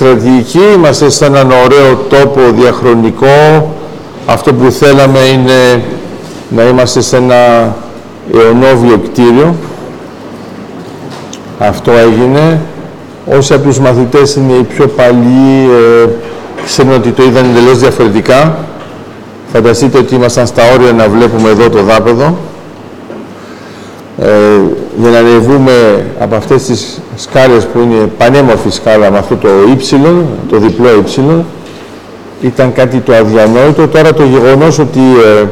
στρατηγική, είμαστε σε έναν ωραίο τόπο διαχρονικό. Αυτό που θέλαμε είναι να είμαστε σε ένα αιωνόβιο κτίριο. Αυτό έγινε. Όσοι από τους μαθητές είναι οι πιο παλιοί, ε, ξέρουν ότι το είδαν εντελώς διαφορετικά. Φανταστείτε ότι ήμασταν στα όρια να βλέπουμε εδώ το δάπεδο. Ε, για να ανεβούμε από αυτές τις σκάλες που είναι πανέμορφη σκάλα με αυτό το ύψιλο, το διπλό ύψιλο, ήταν κάτι το αδιανόητο. Τώρα το γεγονός ότι ε,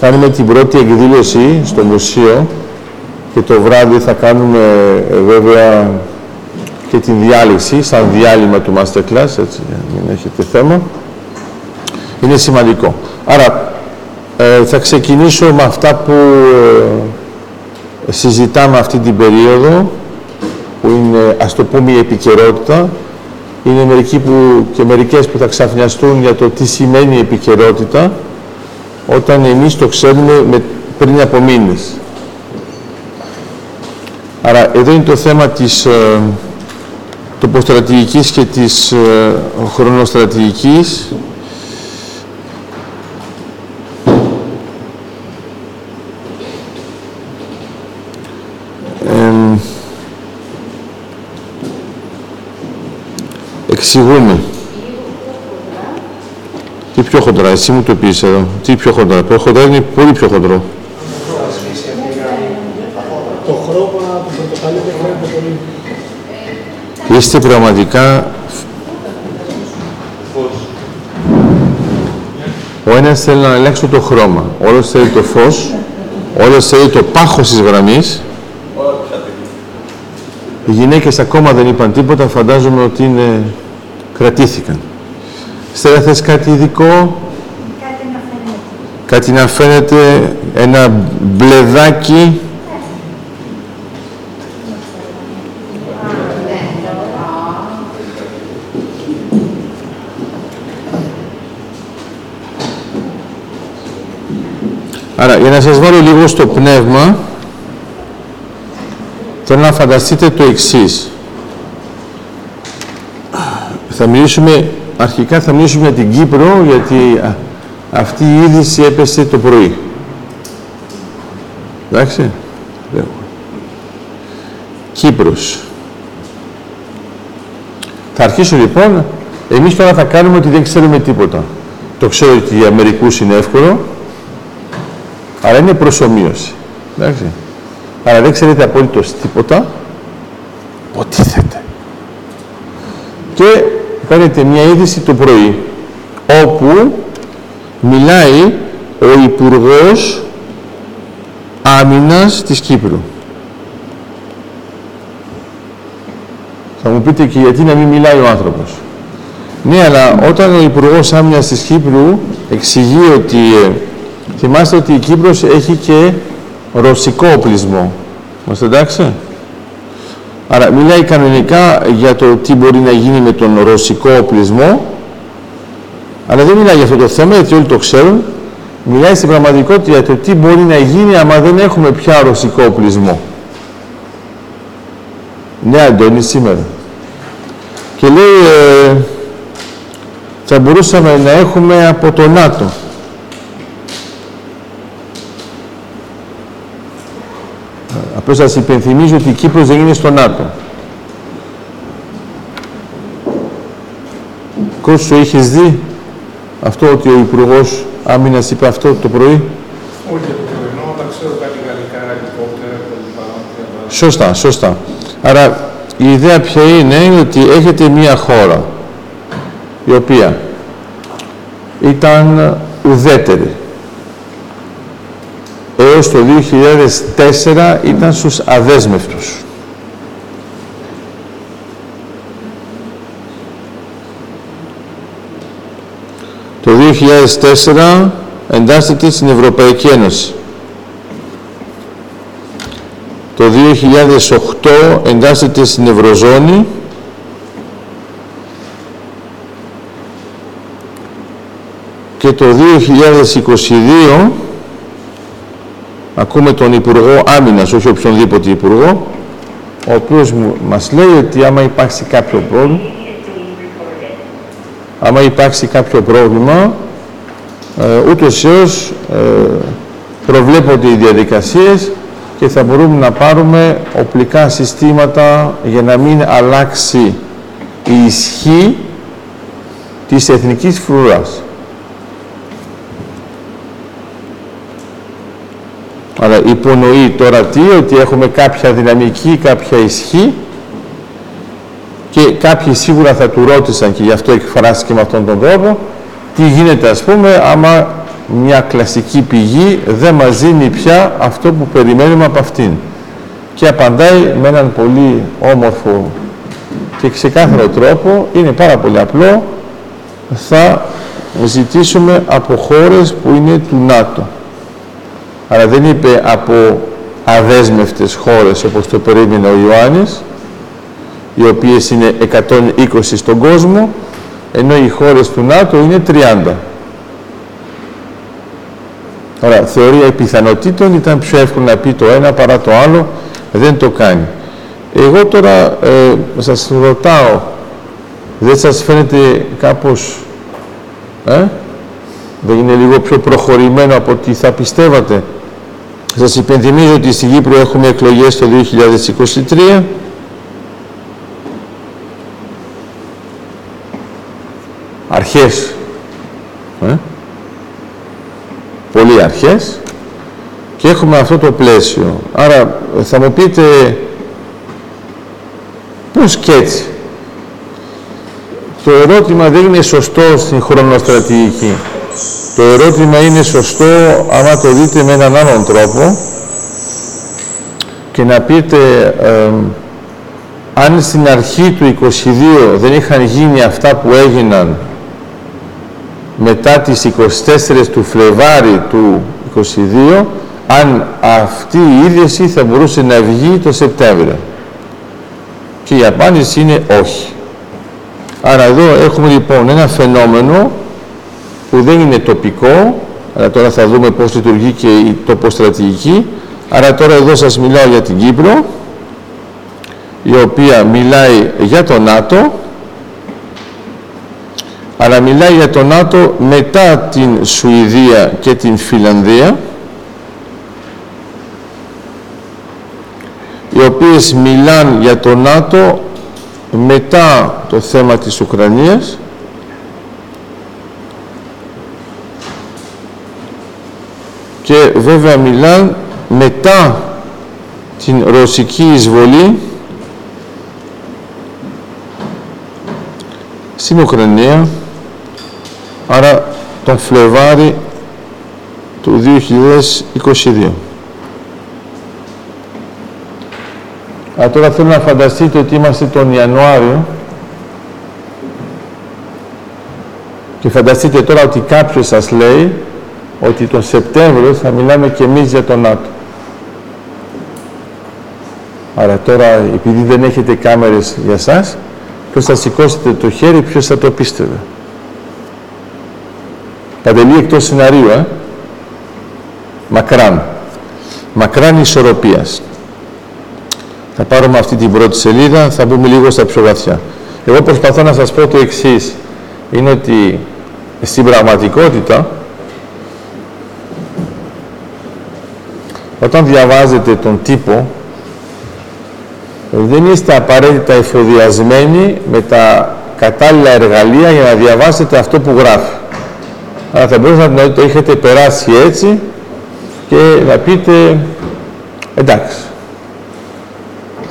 κάνουμε την πρώτη εκδήλωση στο μουσείο και το βράδυ θα κάνουμε ε, βέβαια και την διάλυση, σαν διάλειμμα του Masterclass, έτσι, μην έχετε θέμα, είναι σημαντικό. Άρα, ε, θα ξεκινήσω με αυτά που ε, συζητάμε αυτή την περίοδο, που είναι, ας το πούμε, η επικαιρότητα. Είναι μερικοί που, και μερικές που θα ξαφνιαστούν για το τι σημαίνει επικαιρότητα, όταν εμείς το ξέρουμε με, πριν από μήνες. Άρα, εδώ είναι το θέμα της ε, τοποστρατηγικής και της ε, χρονοστρατηγικής. Εξηγούμε. Τι πιο χοντρά, εσύ μου το πεις εδώ. Τι πιο χοντρά. Το χοντρά είναι πολύ πιο χοντρό. Το χρώμα του πορτοκαλί δεν πολύ. Είστε πραγματικά... Ο ένας θέλει να αλλάξει το χρώμα, ο άλλος θέλει το φως, ο άλλος θέλει το πάχος της γραμμής. Οι γυναίκες ακόμα δεν είπαν τίποτα, φαντάζομαι ότι είναι... κρατήθηκαν. Στέλα, θες κάτι ειδικό; Κάτι να φαίνεται. Κάτι να φαίνεται, ένα μπλεδάκι; Άρα, για να σας βάλω λίγο στο πνεύμα, θέλω να φανταστείτε το εξής. Θα μιλήσουμε, αρχικά θα μιλήσουμε για την Κύπρο, γιατί α, αυτή η είδηση έπεσε το πρωί. Εντάξει. Κύπρος. Θα αρχίσω λοιπόν, εμείς τώρα θα κάνουμε ότι δεν ξέρουμε τίποτα. Το ξέρω ότι για μερικούς είναι εύκολο, αλλά είναι προσωμείωση. Εντάξει. Άρα δεν ξέρετε απόλυτος τίποτα, υποτίθεται. Και παίρνετε μια είδηση το πρωί, όπου μιλάει ο Υπουργός Άμυνας της Κύπρου. Θα μου πείτε και γιατί να μην μιλάει ο άνθρωπος. Ναι, αλλά όταν ο Υπουργός Άμυνας της Κύπρου εξηγεί ότι ε, θυμάστε ότι η Κύπρος έχει και ρωσικό οπλισμό. Είμαστε εντάξει; Άρα μιλάει κανονικά για το τι μπορεί να γίνει με τον ρωσικό οπλισμό, αλλά δεν μιλάει για αυτό το θέμα, γιατί όλοι το ξέρουν. Μιλάει στην πραγματικότητα για το τι μπορεί να γίνει άμα δεν έχουμε πια ρωσικό οπλισμό. Ναι, Αντώνη, σήμερα. Και λέει, ε, θα μπορούσαμε να έχουμε από το ΝΑΤΟ. Απλώς σας υπενθυμίζω ότι η Κύπρος δεν είναι στο ΝΑΤΟ. Κώσου, το είχες δει αυτό ότι ο Υπουργός Άμυνας είπε αυτό το πρωί; Όχι για το πρωινό, αλλά ξέρω κάτι γαλλικά, ελικόπτερα κλπ. Σωστά, σωστά. Άρα η ιδέα ποια είναι, είναι ότι έχετε μία χώρα η οποία ήταν ουδέτερη. Έως το 2004 ήταν στους αδέσμευτους. Το 2004 εντάσσεται στην Ευρωπαϊκή Ένωση. Το 2008 εντάσσεται στην Ευρωζώνη. Και το 2022 ακούμε τον Υπουργό Άμυνας, όχι οποιονδήποτε Υπουργό, ο οποίος μου, μας λέει ότι άμα υπάρξει κάποιο πρόβλημα, άμα υπάρξει κάποιο πρόβλημα, ε, ούτως ή ε, προβλέπονται οι διαδικασίες και θα μπορούμε να πάρουμε οπλικά συστήματα για να μην αλλάξει η ισχύ της εθνικής φρουράς. Αλλά υπονοεί τώρα τι, ότι έχουμε κάποια δυναμική, κάποια ισχύ και κάποιοι σίγουρα θα του ρώτησαν και γι' αυτό εκφράστηκε με αυτόν τον τρόπο τι γίνεται ας πούμε άμα μια κλασική πηγή δεν μας δίνει πια αυτό που περιμένουμε από αυτήν. Και απαντάει με έναν πολύ όμορφο και ξεκάθαρο τρόπο, είναι πάρα πολύ απλό, θα ζητήσουμε από χώρες που είναι του ΝΑΤΟ. Αλλά δεν είπε από αδέσμευτες χώρες όπως το περίμενε ο Ιωάννης, οι οποίες είναι 120 στον κόσμο, ενώ οι χώρες του ΝΑΤΟ είναι 30. Ωραία, θεωρία πιθανότητων ήταν πιο εύκολο να πει το ένα παρά το άλλο, δεν το κάνει. Εγώ τώρα ε, σας ρωτάω, δεν σας φαίνεται κάπως, ε; δεν είναι λίγο πιο προχωρημένο από ό,τι θα πιστεύατε; Σας υπενθυμίζω ότι στην Κύπρο έχουμε εκλογές το 2023. Αρχές. Ε; Πολύ αρχές. Και έχουμε αυτό το πλαίσιο. Άρα θα μου πείτε πώς και έτσι. Το ερώτημα δεν είναι σωστό στην χρονοστρατηγική. Το ερώτημα είναι σωστό άμα το δείτε με έναν άλλον τρόπο και να πείτε αν στην αρχή του 22 δεν είχαν γίνει αυτά που έγιναν μετά τις 24 του Φλεβάρι του 22 αν αυτή η ίδρυση θα μπορούσε να βγει το Σεπτέμβριο. Και η απάντηση είναι όχι. Άρα εδώ έχουμε λοιπόν ένα φαινόμενο που δεν είναι τοπικό, αλλά τώρα θα δούμε πώς λειτουργεί και η τοποστρατηγική. Άρα τώρα εδώ σας μιλάω για την Κύπρο, η οποία μιλάει για το ΝΑΤΟ, αλλά μιλάει για το ΝΑΤΟ μετά την Σουηδία και την Φιλανδία, οι οποίες μιλάν για το ΝΑΤΟ μετά το θέμα της Ουκρανίας και βέβαια μιλάν μετά την ρωσική εισβολή στην Ουκρανία άρα τον Φλεβάρι του 2022. Α, τώρα θέλω να φανταστείτε ότι είμαστε τον Ιανουάριο και φανταστείτε τώρα ότι κάποιος σας λέει ότι τον Σεπτέμβριο θα μιλάμε και εμείς για τον ΝΑΤΟ. Άρα τώρα, επειδή δεν έχετε κάμερες για σας, ποιος θα σηκώσετε το χέρι, ποιος θα το πίστευε. Παντελή εκτός σενάριου, ε. Μακράν. Μακράν ισορροπίας. Θα πάρουμε αυτή την πρώτη σελίδα, θα μπούμε λίγο στα πιο βαθιά. Εγώ προσπαθώ να σας πω το εξής. Είναι ότι στην πραγματικότητα, όταν διαβάζετε τον τύπο, δεν είστε απαραίτητα εφοδιασμένοι με τα κατάλληλα εργαλεία για να διαβάσετε αυτό που γράφει. Αλλά θα μπορούσατε να το έχετε περάσει έτσι και να πείτε εντάξει,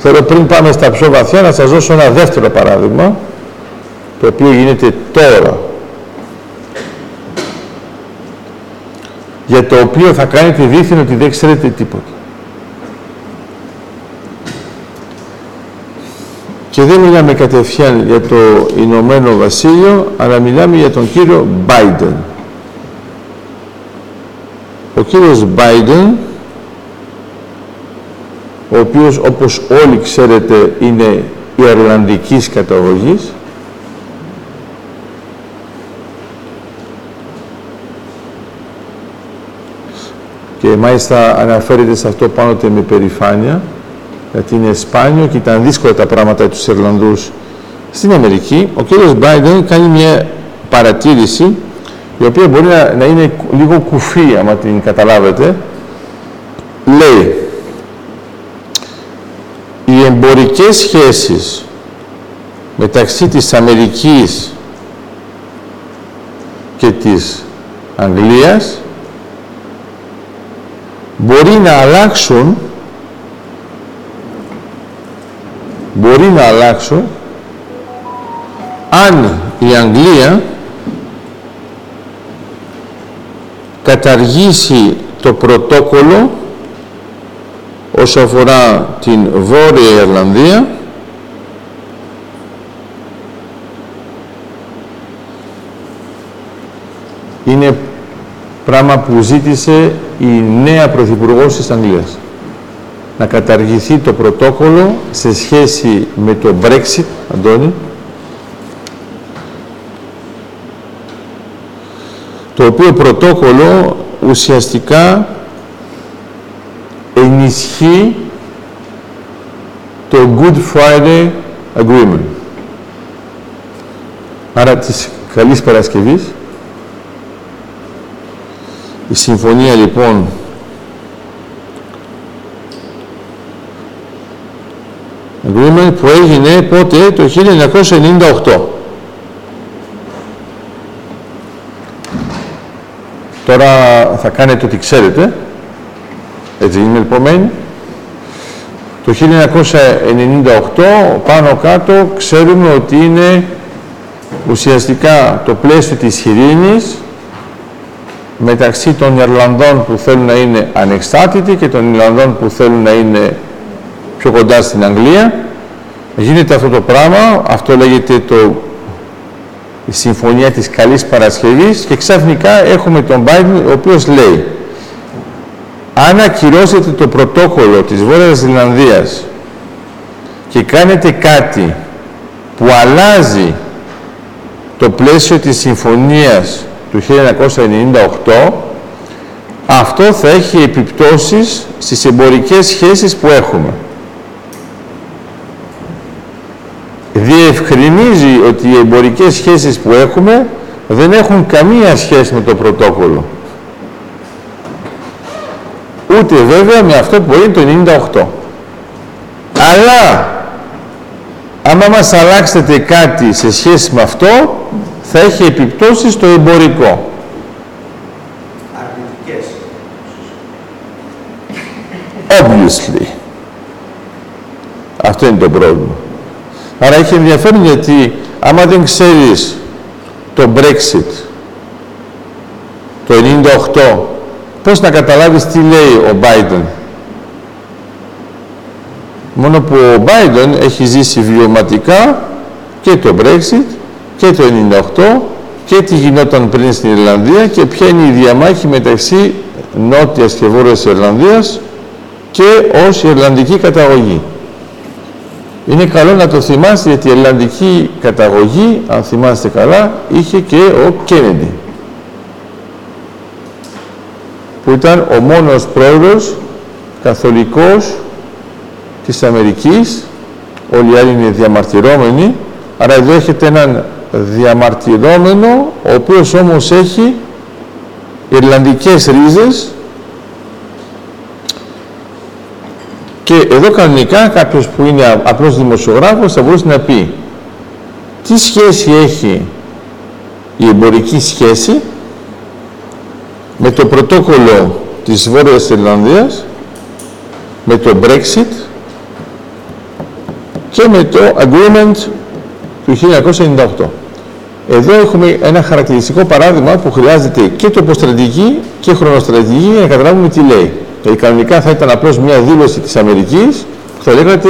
Θέλω πριν πάμε στα πιο βαθιά να σας δώσω ένα δεύτερο παράδειγμα, το οποίο γίνεται τώρα. Για το οποίο θα κάνετε δίθεν ότι δεν ξέρετε τίποτα. Και δεν μιλάμε κατευθείαν για το Ηνωμένο Βασίλειο, αλλά μιλάμε για τον κύριο Biden. Ο κύριος Biden ο οποίος όπως όλοι ξέρετε είναι Ιρλανδικής καταγωγής και μάλιστα αναφέρεται σε αυτό πάνω με περηφάνεια γιατί είναι σπάνιο και ήταν δύσκολα τα πράγματα τους Ιρλανδούς στην Αμερική. Ο κύριος Μπάιντεν κάνει μια παρατήρηση η οποία μπορεί να, να είναι λίγο κουφή άμα την καταλάβετε λέει οι εμπορικές σχέσεις μεταξύ της Αμερικής και της Αγγλίας μπορεί να αλλάξουν μπορεί να αλλάξουν αν η Αγγλία καταργήσει το πρωτόκολλο όσο αφορά την Βόρεια Ιρλανδία είναι πράγμα που ζήτησε η νέα Πρωθυπουργός της Αγγλίας. Να καταργηθεί το πρωτόκολλο σε σχέση με το Brexit, Αντώνη, το οποίο πρωτόκολλο ουσιαστικά ενισχύει το Good Friday Agreement. Άρα της Καλής Παρασκευής. Η συμφωνία λοιπόν Agreement που έγινε πότε το 1998. Τώρα θα κάνετε ό,τι ξέρετε. Έτσι είναι λοιπόν. Το 1998 πάνω κάτω ξέρουμε ότι είναι ουσιαστικά το πλαίσιο της ειρήνης μεταξύ των Ιρλανδών που θέλουν να είναι ανεξάρτητοι και των Ιρλανδών που θέλουν να είναι πιο κοντά στην Αγγλία. Γίνεται αυτό το πράγμα, αυτό λέγεται το, η Συμφωνία της Καλής Παρασκευής και ξαφνικά έχουμε τον Biden ο οποίος λέει αν ακυρώσετε το πρωτόκολλο της Βόρειας Ζηλανδίας και κάνετε κάτι που αλλάζει το πλαίσιο της συμφωνίας του 1998, αυτό θα έχει επιπτώσεις στις εμπορικές σχέσεις που έχουμε. Διευκρινίζει ότι οι εμπορικές σχέσεις που έχουμε δεν έχουν καμία σχέση με το πρωτόκολλο. Ούτε βέβαια με αυτό που είναι το 98. Αλλά, άμα μας αλλάξετε κάτι σε σχέση με αυτό, θα έχει επιπτώσεις στο εμπορικό. Αρνητικές. Obviously. Αυτό είναι το πρόβλημα. Άρα έχει ενδιαφέρον γιατί άμα δεν ξέρεις το Brexit το 98 πώς να καταλάβεις τι λέει ο Biden; Μόνο που ο Biden έχει ζήσει βιωματικά και το Brexit και το 98 και τι γινόταν πριν στην Ιρλανδία και ποια είναι η διαμάχη μεταξύ Νότιας και Βόρειας Ιρλανδίας και ως Ιρλανδική καταγωγή. Είναι καλό να το θυμάστε γιατί η Ιρλανδική καταγωγή, αν θυμάστε καλά, είχε και ο Κέννεντι που ήταν ο μόνος πρόεδρος καθολικός της Αμερικής. Όλοι οι άλλοι είναι διαμαρτυρόμενοι. Άρα εδώ έχετε έναν διαμαρτυρόμενο, ο οποίος όμως έχει Ιρλανδικές ρίζες. Και εδώ κανονικά κάποιος που είναι απλός δημοσιογράφος θα μπορούσε να πει τι σχέση έχει η εμπορική σχέση με το πρωτόκολλο της Βόρειας Ιρλανδίας, με το Brexit και με το Agreement του 1998. Εδώ έχουμε ένα χαρακτηριστικό παράδειγμα που χρειάζεται και τοποστρατηγική και χρονοστρατηγική για να καταλάβουμε τι λέει. Δηλαδή κανονικά θα ήταν απλώς μια δήλωση της Αμερικής που θα λέγατε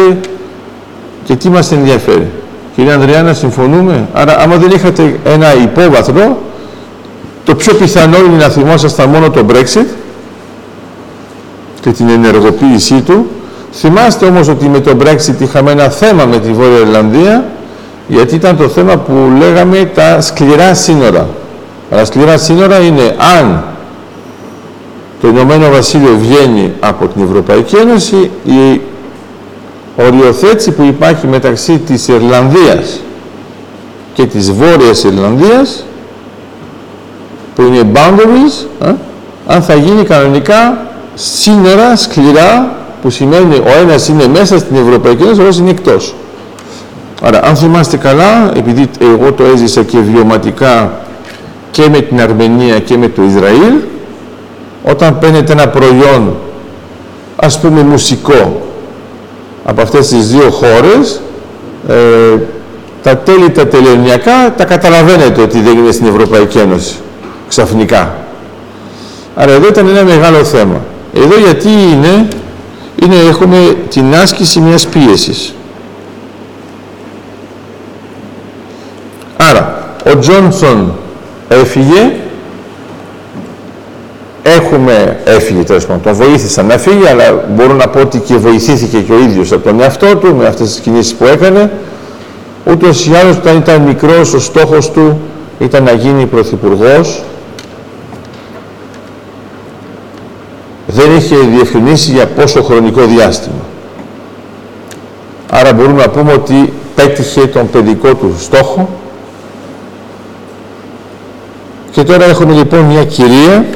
και τι μας ενδιαφέρει. Κύριε Ανδριάννα, συμφωνούμε; Άρα, άμα δεν είχατε ένα υπόβαθρο, το πιο πιθανό είναι να θυμόσασταν μόνο το Brexit και την ενεργοποίησή του. Θυμάστε όμως ότι με το Brexit είχαμε ένα θέμα με τη Βόρεια Ιρλανδία γιατί ήταν το θέμα που λέγαμε τα σκληρά σύνορα. Τα σκληρά σύνορα είναι αν το Ηνωμένο Βασίλειο βγαίνει από την Ευρωπαϊκή Ένωση, η οριοθέτηση που υπάρχει μεταξύ της Ιρλανδίας και της Βόρειας Ιρλανδίας που είναι boundaries, ε, αν θα γίνει κανονικά σύνορα σκληρά, που σημαίνει ο ένας είναι μέσα στην Ευρωπαϊκή Ένωση, ο άλλος είναι εκτός. Άρα, αν θυμάστε καλά, επειδή εγώ το έζησα και βιωματικά και με την Αρμενία και με το Ισραήλ, όταν παίρνετε ένα προϊόν, ας πούμε μουσικό, από αυτές τις δύο χώρες, ε, τα τέλη τα τελειωνιακά τα καταλαβαίνετε ότι δεν είναι στην Ευρωπαϊκή Ένωση, ξαφνικά. Άρα εδώ ήταν ένα μεγάλο θέμα. Εδώ γιατί είναι, είναι έχουμε την άσκηση μιας πίεσης. Άρα, ο Τζόνσον έφυγε, έχουμε, έφυγε τέλος πάντων, τον βοήθησαν να φύγει, αλλά μπορώ να πω ότι και βοηθήθηκε και ο ίδιος από τον εαυτό του με αυτές τις κινήσεις που έκανε. Ούτως ή άλλως όταν ήταν μικρός ο στόχος του ήταν να γίνει πρωθυπουργός. Δεν είχε διευκρινίσει για πόσο χρονικό διάστημα. Άρα μπορούμε να πούμε ότι πέτυχε τον παιδικό του στόχο και τώρα έχουμε λοιπόν μια κυρία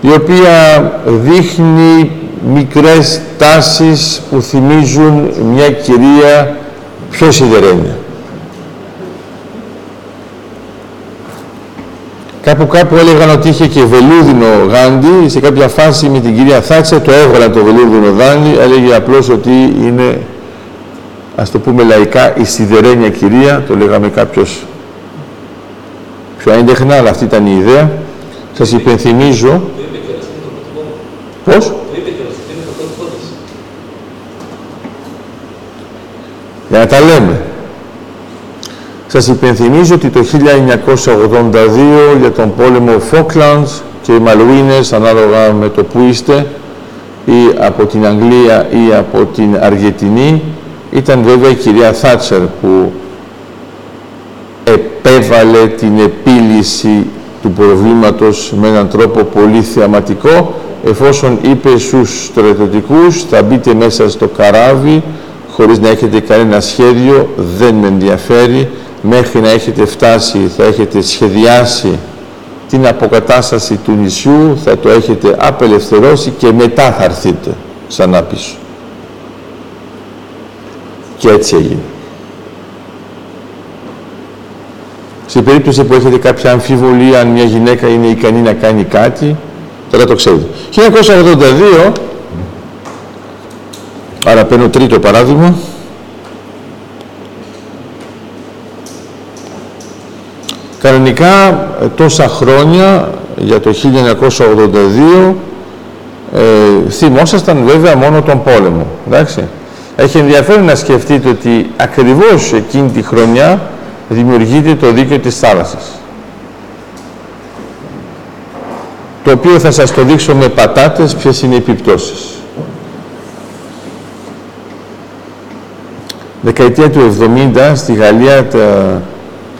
η οποία δείχνει μικρές τάσεις που θυμίζουν μια κυρία πιο σιδερένια. Κάπου κάπου έλεγαν ότι είχε και βελούδινο γάντι, σε κάποια φάση με την κυρία Θάτσα το έβγαλαν το βελούδινο γάντι, έλεγε απλώς ότι είναι, ας το πούμε λαϊκά, η σιδερένια κυρία, το λέγαμε κάποιος πιο έντεχνα, αλλά αυτή ήταν η ιδέα. Σας υπενθυμίζω... Πώς; Για να τα λέμε. Σας υπενθυμίζω ότι το 1982 για τον πόλεμο Falklands και οι Μαλουίνες, ανάλογα με το που είστε, ή από την Αγγλία ή από την Αργεντινή, ήταν βέβαια η κυρία Θάτσερ που επέβαλε την επίλυση του προβλήματος με έναν τρόπο πολύ θεαματικό. Εφόσον είπε στους στρατιωτικούς θα μπείτε μέσα στο καράβι χωρίς να έχετε κανένα σχέδιο, δεν με ενδιαφέρει μέχρι να έχετε φτάσει, θα έχετε σχεδιάσει την αποκατάσταση του νησιού, θα το έχετε απελευθερώσει και μετά θα έρθετε ξανά πίσω. Και έτσι έγινε. Σε περίπτωση που έχετε κάποια αμφιβολία αν μια γυναίκα είναι ικανή να κάνει κάτι, τώρα το ξέρετε. 1982, άρα παίρνω τρίτο παράδειγμα, Κανονικά τόσα χρόνια για το 1982 ε, θυμόσασταν βέβαια μόνο τον πόλεμο. Εντάξει. Έχει ενδιαφέρον να σκεφτείτε ότι ακριβώς εκείνη τη χρονιά δημιουργείται το δίκαιο της θάλασσας. Το οποίο θα σας το δείξω με πατάτες ποιες είναι οι επιπτώσεις. Δεκαετία του 70 στη Γαλλία τα,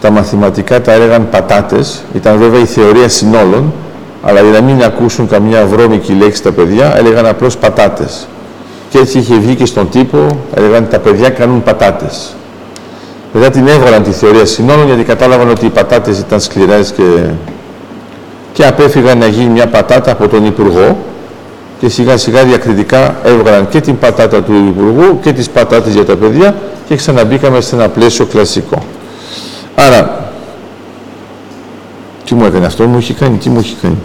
τα μαθηματικά τα έλεγαν πατάτες. Ήταν βέβαια η θεωρία συνόλων, αλλά για να μην ακούσουν καμιά βρώμικη λέξη τα παιδιά, έλεγαν απλώς πατάτες. Και έτσι είχε βγει και στον τύπο, έλεγαν τα παιδιά κάνουν πατάτες. Μετά την έβγαλαν τη θεωρία συνόλων γιατί κατάλαβαν ότι οι πατάτες ήταν σκληρές και, και απέφυγαν να γίνει μια πατάτα από τον Υπουργό και σιγά σιγά διακριτικά έβγαλαν και την πατάτα του Υπουργού και τις πατάτες για τα παιδιά και ξαναμπήκαμε σε ένα πλαίσιο κλασικό. Άρα, τι μου έκανε αυτό, μου έχει κάνει, τι μου έχει κάνει.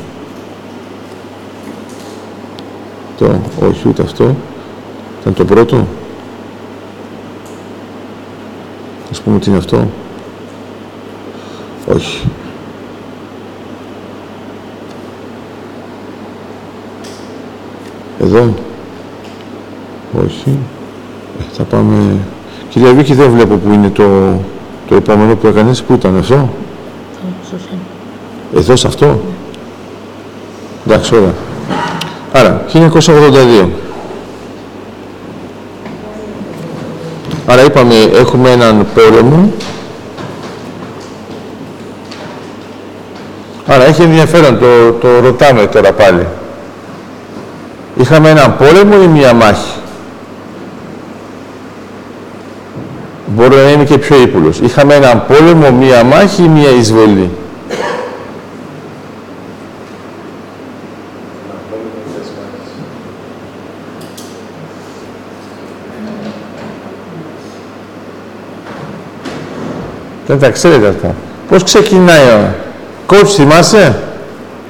Το, όχι ούτε αυτό, ήταν το πρώτο. Ας πούμε τι είναι αυτό. Όχι. Εδώ. Όχι. Ε, θα πάμε... Κυρία Βίκη, δεν βλέπω που είναι το, το επόμενο που έκανες. Πού ήταν αυτό; Εδώ σε αυτό; Εντάξει, ωραία. Άρα, 1982. Άρα είπαμε έχουμε έναν πόλεμο. Άρα έχει ενδιαφέρον, το, το ρωτάμε τώρα πάλι. Είχαμε έναν πόλεμο ή μία μάχη; και πιο ύπουλος. Είχαμε έναν πόλεμο, μία μάχη, μία εισβολή. Δεν τα ξέρετε αυτά. Πώς ξεκινάει ο Κόψ, θυμάσαι;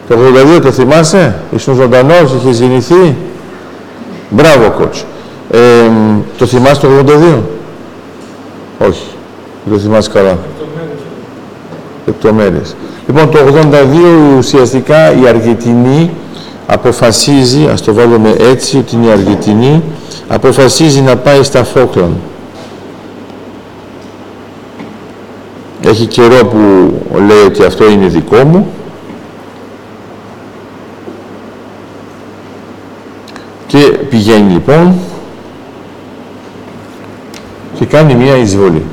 Το 82 το θυμάσαι; Ήσουν ζωντανός, είχες γεννηθεί; Μπράβο, Κόψ. Ε, το θυμάσαι το 82. Όχι. Δεν το θυμάσαι καλά. Λεπτομέρειες. Λοιπόν, το 82 ουσιαστικά η Αργεντινή αποφασίζει, ας το βάλουμε έτσι, ότι είναι η Αργεντινή, αποφασίζει να πάει στα Φόκλαν. Έχει καιρό που λέει ότι αυτό είναι δικό μου. Και πηγαίνει λοιπόν και κάνει μία εισβολή.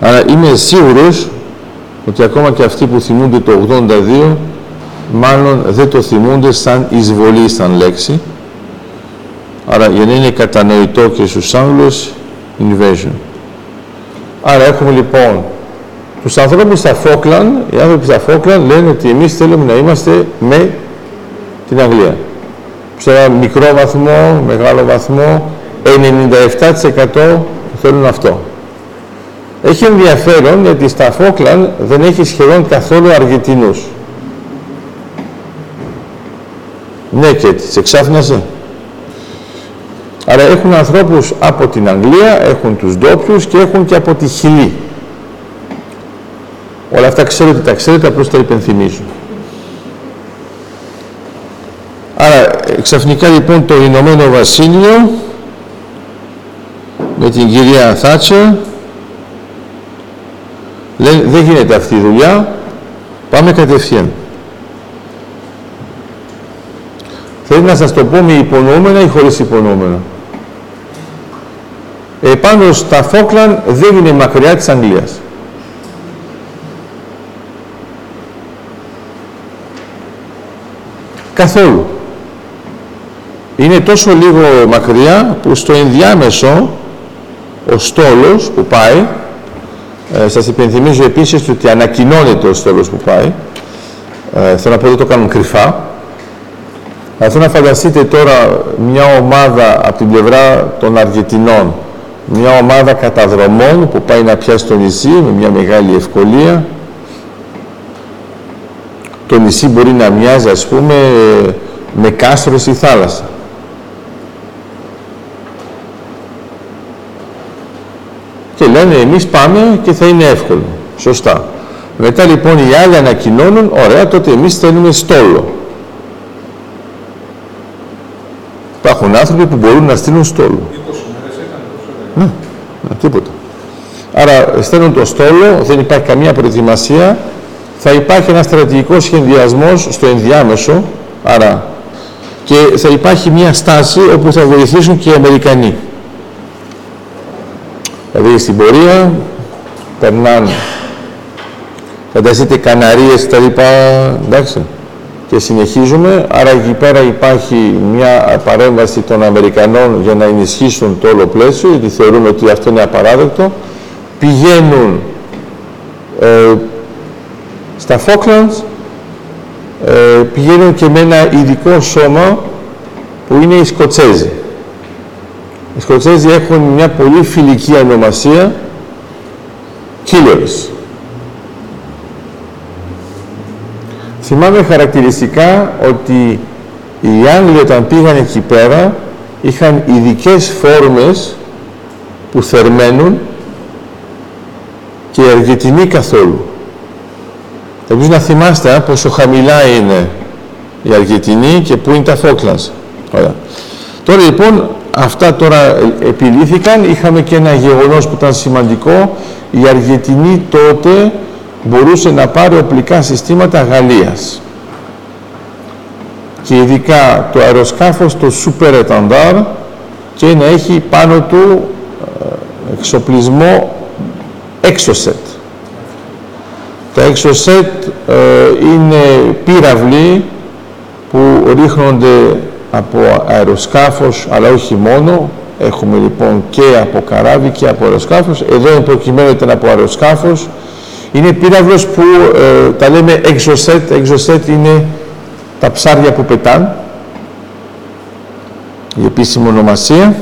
Άρα είμαι σίγουρος ότι ακόμα και αυτοί που θυμούνται το 82 μάλλον δεν το θυμούνται σαν εισβολή σαν λέξη. Άρα για να είναι κατανοητό και στους Άγγλους, invasion. Άρα έχουμε λοιπόν τους ανθρώπους στα Φόκλαν, οι άνθρωποι στα Φόκλαν λένε ότι εμείς θέλουμε να είμαστε με την Αγγλία. Σε ένα μικρό βαθμό, μεγάλο βαθμό, 97% θέλουν αυτό. Έχει ενδιαφέρον γιατί στα Φόκλαν δεν έχει σχεδόν καθόλου Αργεντινούς. Ναι και έτσι, σε ξάφνασε. Άρα έχουν ανθρώπους από την Αγγλία, έχουν τους ντόπιους και έχουν και από τη Χιλή. Όλα αυτά ξέρετε, τα ξέρετε, απλώς τα υπενθυμίζω. Άρα, ξαφνικά λοιπόν το Ηνωμένο Βασίλειο με την κυρία Θάτσερ λέει δεν γίνεται αυτή η δουλειά, πάμε κατευθείαν. Θέλω να σας το πω με υπονοούμενα ή χωρίς υπονοούμενα; Επάνω στα Φόκλαν δεν είναι μακριά της Αγγλίας. Καθόλου. Είναι τόσο λίγο μακριά που στο ενδιάμεσο ο στόλος που πάει, ε, σας υπενθυμίζω επίσης ότι ανακοινώνεται ο στόλος που πάει, ε, θέλω να πω δεν το κάνουν κρυφά, αυτό να φανταστείτε τώρα μια ομάδα από την πλευρά των Αργεντινών, μια ομάδα καταδρομών που πάει να πιάσει το νησί με μια μεγάλη ευκολία. Το νησί μπορεί να μοιάζει, ας πούμε, με κάστρο στη θάλασσα. Και λένε εμείς πάμε και θα είναι εύκολο. Σωστά. Μετά λοιπόν οι άλλοι ανακοινώνουν, ωραία, τότε εμείς θέλουμε στόλο. Υπάρχουν άνθρωποι που μπορούν να στείλουν στόλο. 20 μέρες έκανε, ναι, ναι, τίποτα. Άρα στέλνουν το στόλο, δεν υπάρχει καμία προετοιμασία, θα υπάρχει ένας στρατηγικός σχεδιασμός στο ενδιάμεσο, άρα και θα υπάρχει μια στάση όπου θα βοηθήσουν και οι Αμερικανοί. Δηλαδή στην πορεία περνάνε, φανταστείτε Καναρίες τα λοιπά, εντάξει, και συνεχίζουμε. Άρα εκεί πέρα υπάρχει μια παρέμβαση των Αμερικανών για να ενισχύσουν το όλο πλαίσιο, γιατί θεωρούν ότι αυτό είναι απαράδεκτο. Πηγαίνουν ε, στα Falklands, ε, πηγαίνουν και με ένα ειδικό σώμα που είναι οι Σκοτσέζοι. Οι Σκοτσέζοι έχουν μια πολύ φιλική ονομασία, Killers. Θυμάμαι χαρακτηριστικά ότι οι Άγγλοι όταν πήγαν εκεί πέρα είχαν ειδικές φόρμες που θερμαίνουν και οι Αργεντινοί καθόλου. Ελπίζω να θυμάστε πόσο χαμηλά είναι η Αργεντινή και πού είναι τα Φόκλανς. Τώρα λοιπόν αυτά τώρα επιλύθηκαν. Είχαμε και ένα γεγονός που ήταν σημαντικό. Η Αργεντινή τότε μπορούσε να πάρει οπλικά συστήματα Γαλλίας. Και ειδικά το αεροσκάφος, το Super Etendard, και να έχει πάνω του ε, εξοπλισμό Exocet. Τα Exocet ε, είναι πύραυλοι που ρίχνονται από αεροσκάφος, αλλά όχι μόνο. Έχουμε λοιπόν και από καράβι και από αεροσκάφος. Εδώ είναι προκειμένου ήταν από αεροσκάφος είναι πύραυλος που ε, τα λέμε exocet. Exocet είναι τα ψάρια που πετάν. Η επίσημη ονομασία.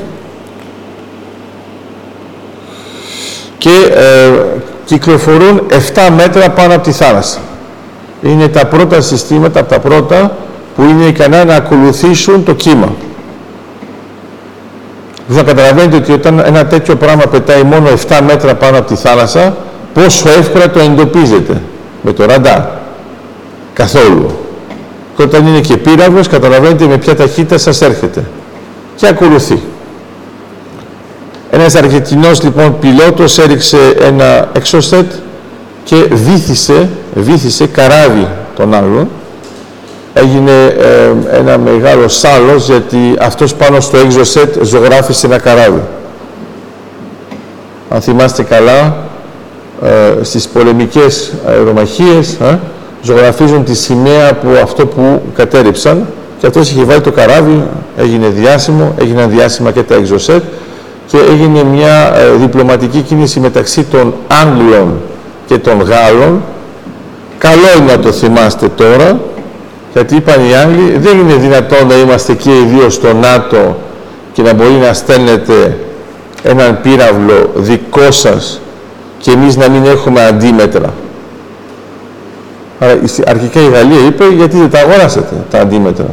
και ε, κυκλοφορούν 7 μέτρα πάνω από τη θάλασσα. Είναι τα πρώτα συστήματα, από τα πρώτα, που είναι ικανά να ακολουθήσουν το κύμα. Θα καταλαβαίνετε ότι όταν ένα τέτοιο πράγμα πετάει μόνο 7 μέτρα πάνω από τη θάλασσα, πόσο εύκολα το εντοπίζετε με το ραντάρ. Καθόλου. Και όταν είναι και πύραυλος, καταλαβαίνετε με ποια ταχύτητα σας έρχεται. Και ακολουθεί. Ένας Αργεντινός λοιπόν πιλότος έριξε ένα εξωσέτ και βήθησε, βήθησε καράβι των άλλων. Έγινε ε, ένα μεγάλο σάλος γιατί αυτός πάνω στο εξωσέτ ζωγράφησε ένα καράβι. Αν θυμάστε καλά, ε, στις πολεμικές αερομαχίες ε, ζωγραφίζουν τη σημαία από αυτό που κατέριψαν και αυτός είχε βάλει το καράβι, έγινε διάσημο, έγιναν διάσημα και τα εξωσέτ και έγινε μια ε, διπλωματική κίνηση μεταξύ των Άγγλων και των Γάλλων. Καλό είναι να το θυμάστε τώρα, γιατί είπαν οι Άγγλοι, δεν είναι δυνατόν να είμαστε και οι δύο στο ΝΑΤΟ και να μπορεί να στέλνετε έναν πύραυλο δικό σας και εμείς να μην έχουμε αντίμετρα. Άρα αρχικά η Γαλλία είπε γιατί δεν τα αγοράσατε τα αντίμετρα.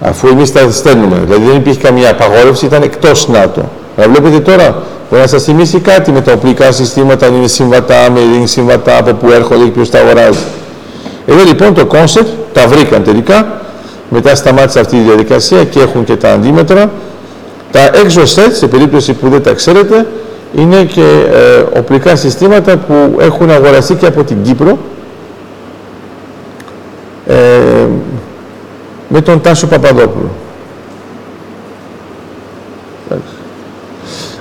Αφού εμείς τα στέλνουμε. Δηλαδή δεν υπήρχε καμία απαγόρευση, ήταν εκτός ΝΑΤΟ. Αλλά βλέπετε τώρα, μπορεί να σας θυμίσει κάτι με τα οπλικά συστήματα, αν είναι συμβατά, μη είναι συμβατά, από που έρχονται και ποιος τα αγοράζει. Εδώ λοιπόν το concept τα βρήκαν τελικά, μετά σταμάτησε αυτή η διαδικασία και έχουν και τα αντίμετρα. Τα Exocet, σε περίπτωση που δεν τα ξέρετε, είναι και ε, οπλικά συστήματα που έχουν αγοραστεί και από την Κύπρο ε, με τον Τάσο Παπαδόπουλο.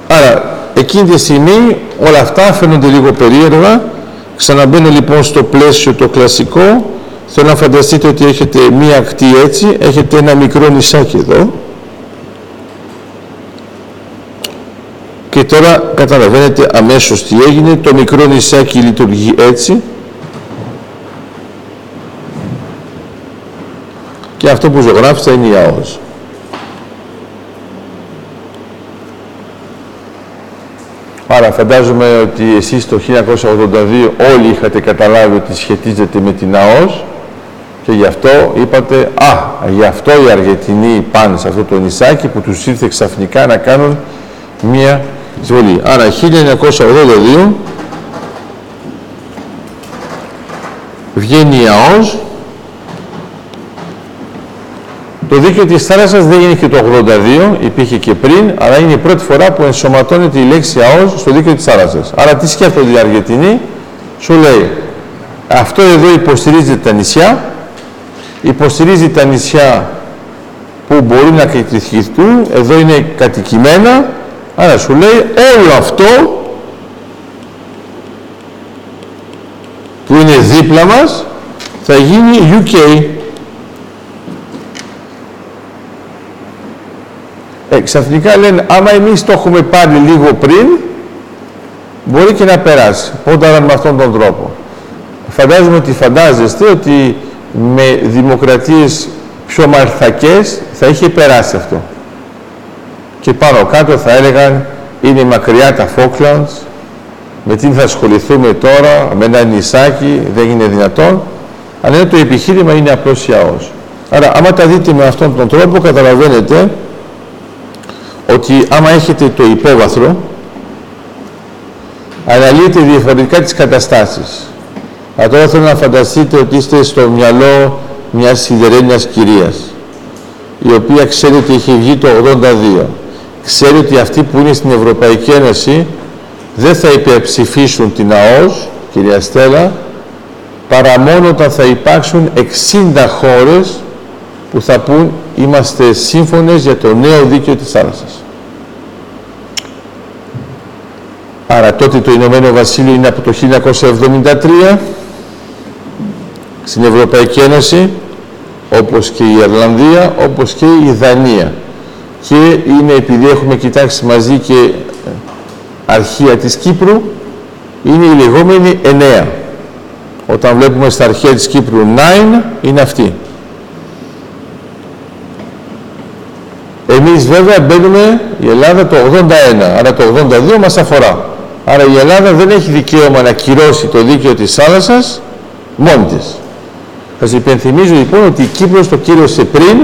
Άρα, εκείνη τη στιγμή όλα αυτά φαίνονται λίγο περίεργα. Ξαναμπαίνω λοιπόν στο πλαίσιο το κλασικό. Θέλω να φανταστείτε ότι έχετε μία ακτή έτσι, έχετε ένα μικρό νησάκι εδώ. Και τώρα καταλαβαίνετε αμέσως τι έγινε. Το μικρό νησάκι λειτουργεί έτσι. Και αυτό που ζωγράφησα είναι η ΑΟΣ. Άρα φαντάζομαι ότι εσείς το 1982 όλοι είχατε καταλάβει ότι σχετίζεται με την ΑΟΣ και γι' αυτό είπατε «Α, γι' αυτό οι Αργεντινοί πάνε σε αυτό το νησάκι που τους ήρθε ξαφνικά να κάνουν μία εισβολή». Άρα 1982 βγαίνει η ΑΟΣ το δίκαιο της θάλασσας δεν έγινε και το 82, υπήρχε και πριν, αλλά είναι η πρώτη φορά που ενσωματώνεται η λέξη ΑΟΣ στο δίκαιο της θάλασσας. Άρα τι σκέφτονται οι Αργεντινοί, σου λέει, αυτό εδώ υποστηρίζει τα νησιά, υποστηρίζει τα νησιά που μπορεί να κατηχηθούν, εδώ είναι κατοικημένα, άρα σου λέει όλο αυτό που είναι δίπλα μας θα γίνει UK. Ε, ξαφνικά λένε, άμα εμείς το έχουμε πάρει λίγο πριν, μπορεί και να περάσει. Πόνταρα με αυτόν τον τρόπο. Φαντάζομαι ότι φαντάζεστε ότι με δημοκρατίες πιο μαρθακές θα είχε περάσει αυτό. Και πάνω κάτω θα έλεγαν, είναι μακριά τα Falklands, με τι θα ασχοληθούμε τώρα, με ένα νησάκι, δεν είναι δυνατόν. Αλλά το επιχείρημα είναι απλώς ιαός. Άρα, άμα τα δείτε με αυτόν τον τρόπο, καταλαβαίνετε ότι άμα έχετε το υπόβαθρο, αναλύετε διαφορετικά τις καταστάσεις. Αλλά τώρα θέλω να φανταστείτε ότι είστε στο μυαλό μιας σιδερένιας κυρίας, η οποία ξέρει ότι έχει βγει το 82. Ξέρει ότι αυτοί που είναι στην Ευρωπαϊκή Ένωση δεν θα υπερψηφίσουν την ΑΟΣ, κυρία Στέλλα, παρά μόνο όταν θα υπάρξουν 60 χώρες που θα πούν είμαστε σύμφωνες για το νέο δίκαιο της θάλασσας. Άρα τότε το Ηνωμένο Βασίλειο είναι από το 1973 στην Ευρωπαϊκή Ένωση, όπως και η Ιρλανδία, όπως και η Δανία. Και είναι επειδή έχουμε κοιτάξει μαζί και αρχεία της Κύπρου, είναι η λεγόμενη 9. Όταν βλέπουμε στα αρχεία της Κύπρου 9, είναι αυτή. Εμείς βέβαια μπαίνουμε η Ελλάδα το 81, άρα το 82 μας αφορά. Άρα η Ελλάδα δεν έχει δικαίωμα να κυρώσει το δίκαιο της θάλασσας μόνη της. Θα σας υπενθυμίζω λοιπόν ότι η Κύπρος το κύρωσε πριν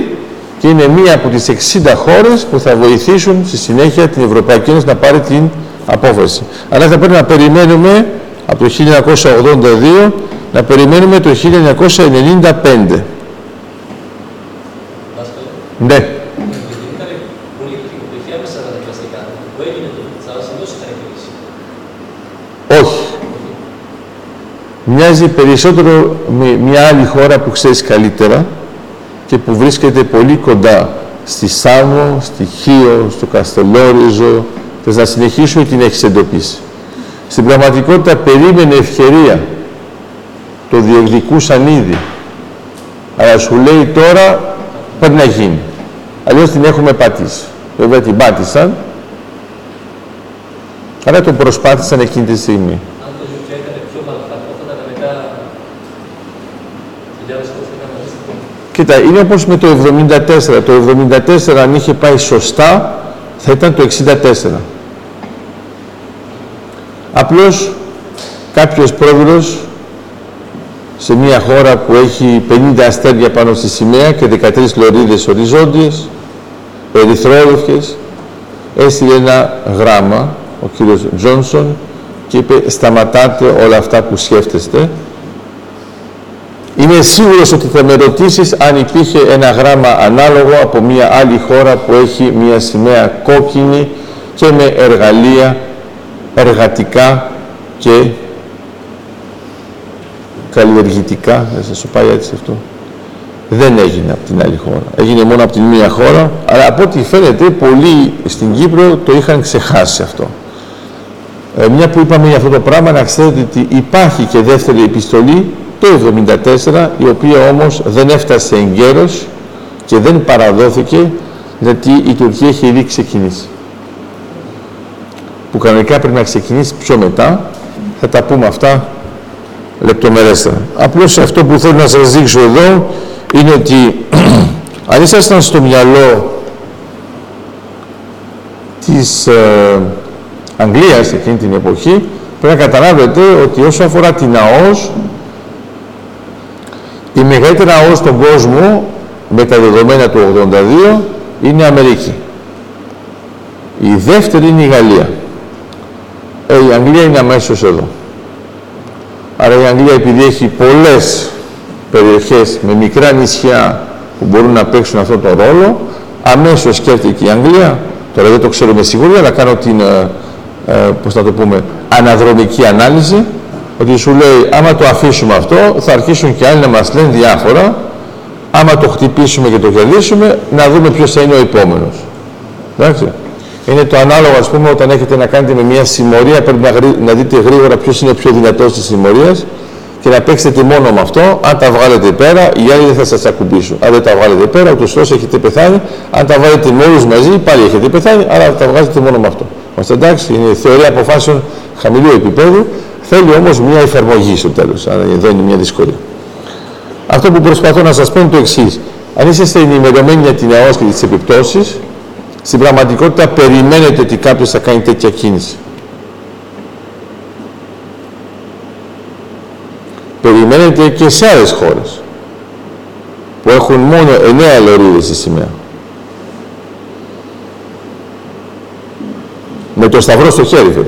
και είναι μία από τις 60 χώρες που θα βοηθήσουν στη συνέχεια την Ευρωπαϊκή Ένωση να πάρει την απόφαση. Αλλά θα πρέπει να περιμένουμε από το 1982 να περιμένουμε το 1995. Δάσκαλε, Ναι. επειδή ήταν πολιτική υποψηφία μέσα στα αναγκαστικά, που έγινε το θάλασσα, δεν είχαν κερδίσει. Όχι. Μοιάζει περισσότερο με μια άλλη χώρα που ξέρεις καλύτερα και που βρίσκεται πολύ κοντά στη Σάμο, στη Χίο, στο Καστελόριζο. Θες να συνεχίσουμε την έχεις εντοπίσει; Στην πραγματικότητα περίμενε ευκαιρία. Το διεκδικούσαν ήδη. Αλλά σου λέει τώρα πρέπει να γίνει. Αλλιώς την έχουμε πατήσει. Βέβαια την πάτησαν, αλλά τον προσπάθησαν εκείνη τη στιγμή. Αν το Ζουκιά ήταν πιο μαλακό, θα ήταν μετά 2000 χρόνια να μαζιστεί. Κοίτα, είναι όπως με το 74. Το 74 αν είχε πάει σωστά θα ήταν το 64. Απλώς κάποιος πρόεδρος σε μια χώρα που έχει 50 αστέρια πάνω στη σημαία και 13 λωρίδες οριζόντιες, ερυθρόλευκες, έστειλε ένα γράμμα, ο κύριος Τζόνσον, και είπε σταματάτε όλα αυτά που σκέφτεστε. Είμαι σίγουρος ότι θα με ρωτήσεις αν υπήρχε ένα γράμμα ανάλογο από μια άλλη χώρα που έχει μια σημαία κόκκινη και με εργαλεία εργατικά και καλλιεργητικά, δεν θα σου πάει έτσι αυτό. Δεν έγινε από την άλλη χώρα. Έγινε μόνο από την μία χώρα, αλλά από ό,τι φαίνεται πολλοί στην Κύπρο το είχαν ξεχάσει αυτό. Ε, μια που είπαμε για αυτό το πράγμα, να ξέρετε ότι υπάρχει και δεύτερη επιστολή το 1974, η οποία όμως δεν έφτασε εγκαίρως και δεν παραδόθηκε, γιατί η Τουρκία έχει ήδη ξεκινήσει. Που κανονικά πρέπει να ξεκινήσει πιο μετά, θα τα πούμε αυτά λεπτομερέστερα. Απλώς αυτό που θέλω να σας δείξω εδώ είναι ότι αν ήσασταν στο μυαλό της ε, Αγγλίας εκείνη την εποχή, πρέπει να καταλάβετε ότι όσο αφορά την ΑΟΣ, η μεγαλύτερη ΑΟΣ στον κόσμο με τα δεδομένα του 82 είναι η Αμερική. Η δεύτερη είναι η Γαλλία. Ε, η Αγγλία είναι αμέσως εδώ. Άρα η Αγγλία επειδή έχει πολλές περιοχές με μικρά νησιά που μπορούν να παίξουν αυτόν τον ρόλο, αμέσως σκέφτηκε η Αγγλία, τώρα δεν το ξέρω με σιγουριά, αλλά κάνω την, ε, ε, πώς θα το πούμε, αναδρομική ανάλυση, ότι σου λέει, άμα το αφήσουμε αυτό, θα αρχίσουν και άλλοι να μας λένε διάφορα, άμα το χτυπήσουμε και το κερδίσουμε, να δούμε ποιος θα είναι ο επόμενος. Εντάξει. Είναι το ανάλογο, ας πούμε, όταν έχετε να κάνετε με μια συμμορία, πρέπει να, γρή- να δείτε γρήγορα ποιος είναι ο πιο δυνατός της συμμορίας και να παίξετε μόνο με αυτό. Αν τα βγάλετε πέρα, οι άλλοι δεν θα σας ακουμπήσουν. Αν δεν τα βγάλετε πέρα, ούτως ώστε έχετε πεθάνει. Αν τα βάλετε με όλους μαζί, πάλι έχετε πεθάνει, άρα τα βγάζετε μόνο με αυτό. Είμαστε εντάξει, είναι θεωρία αποφάσεων χαμηλού επίπεδου. Θέλει όμως μια εφαρμογή στο τέλος. Άρα εδώ είναι μια δυσκολία. Αυτό που προσπαθώ να σας πω είναι το εξής. Αν είσαστε ενημερωμένοι για την ΑΟΣ και τις επιπτώσεις, στην πραγματικότητα περιμένετε ότι κάποιος θα κάνει τέτοια κίνηση. Περιμένετε και σε άλλες χώρες που έχουν μόνο εννέα λωρίδες στη σημαία. Με το σταυρό στο χέρι βέβαια.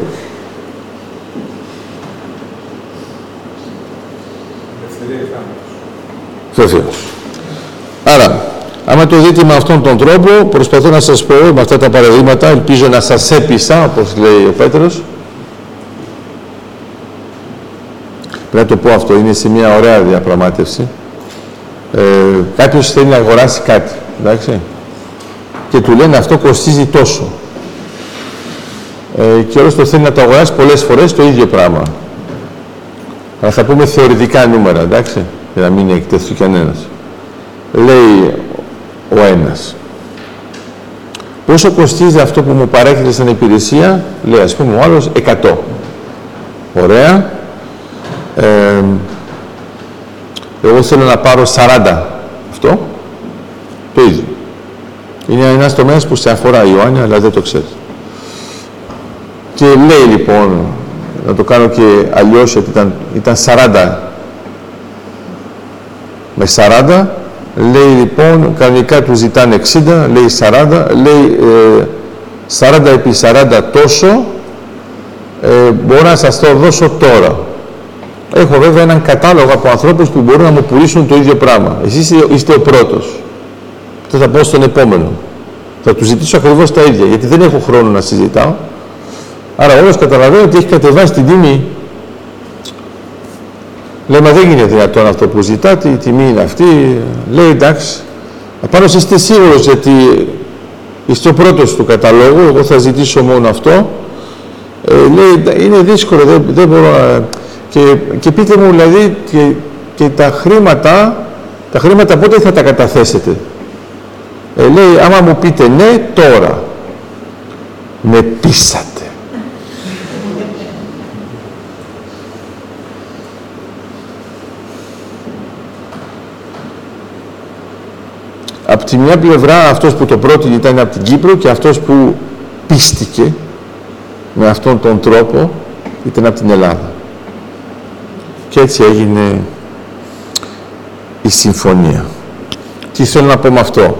Ελευθερία ή θάνατος. Βεβαίω. Άρα, άμα το δείτε με αυτόν τον τρόπο, προσπαθώ να σας πω με αυτά τα παραδείγματα, ελπίζω να σας έπεισα, όπως λέει ο Πέτρος. Πρέπει να το πω αυτό, είναι σε μια ωραία διαπραγμάτευση. Ε, κάποιος θέλει να αγοράσει κάτι, εντάξει, και του λένε αυτό κοστίζει τόσο. Ε, και όλος το θέλει να το αγοράσει πολλές φορές το ίδιο πράγμα. Αλλά θα πούμε θεωρητικά νούμερα, εντάξει, για να μην εκτεθεί κανένας. Λέει ο ένας. Πόσο κοστίζει αυτό που μου παρέχεται σαν υπηρεσία, λέει ας πούμε ο άλλος 100. Ωραία. Ε, εγώ θέλω να πάρω 40. Αυτό. Το ίδιο. Είναι ένας τομέας που σε αφορά Ιωάννη, αλλά δεν το ξέρεις. Και λέει λοιπόν να το κάνω και αλλιώς, γιατί ήταν, ήταν 40 με 40, λέει λοιπόν, κανονικά του ζητάνε 60, λέει 40, λέει ε, 40 επί 40 τόσο, ε, μπορώ να σας το δώσω τώρα. Έχω βέβαια έναν κατάλογο από ανθρώπους που μπορούν να μου πουλήσουν το ίδιο πράγμα. Εσείς είστε ο πρώτος. Αυτό θα πω στον επόμενο. Θα του ζητήσω ακριβώς τα ίδια, γιατί δεν έχω χρόνο να συζητάω. Άρα όλος καταλαβαίνει ότι έχει κατεβάσει την τιμή. Λέει, μα δεν είναι δυνατόν αυτό που ζητάτε, η τιμή είναι αυτή. Λέει, εντάξει. Απάνω είστε σίγουρος γιατί είστε ο πρώτος του καταλόγου, εγώ θα ζητήσω μόνο αυτό. Ε, λέει, είναι δύσκολο, δεν, δεν μπορώ να... Και, και πείτε μου, δηλαδή, και, και τα χρήματα, τα χρήματα πότε θα τα καταθέσετε; Ε, λέει, άμα μου πείτε ναι, τώρα. Με πείσατε. Από τη μια πλευρά αυτός που το πρότεινε ήταν από την Κύπρο και αυτός που πίστηκε με αυτόν τον τρόπο ήταν από την Ελλάδα. Και έτσι έγινε η συμφωνία. Τι θέλω να πω με αυτό;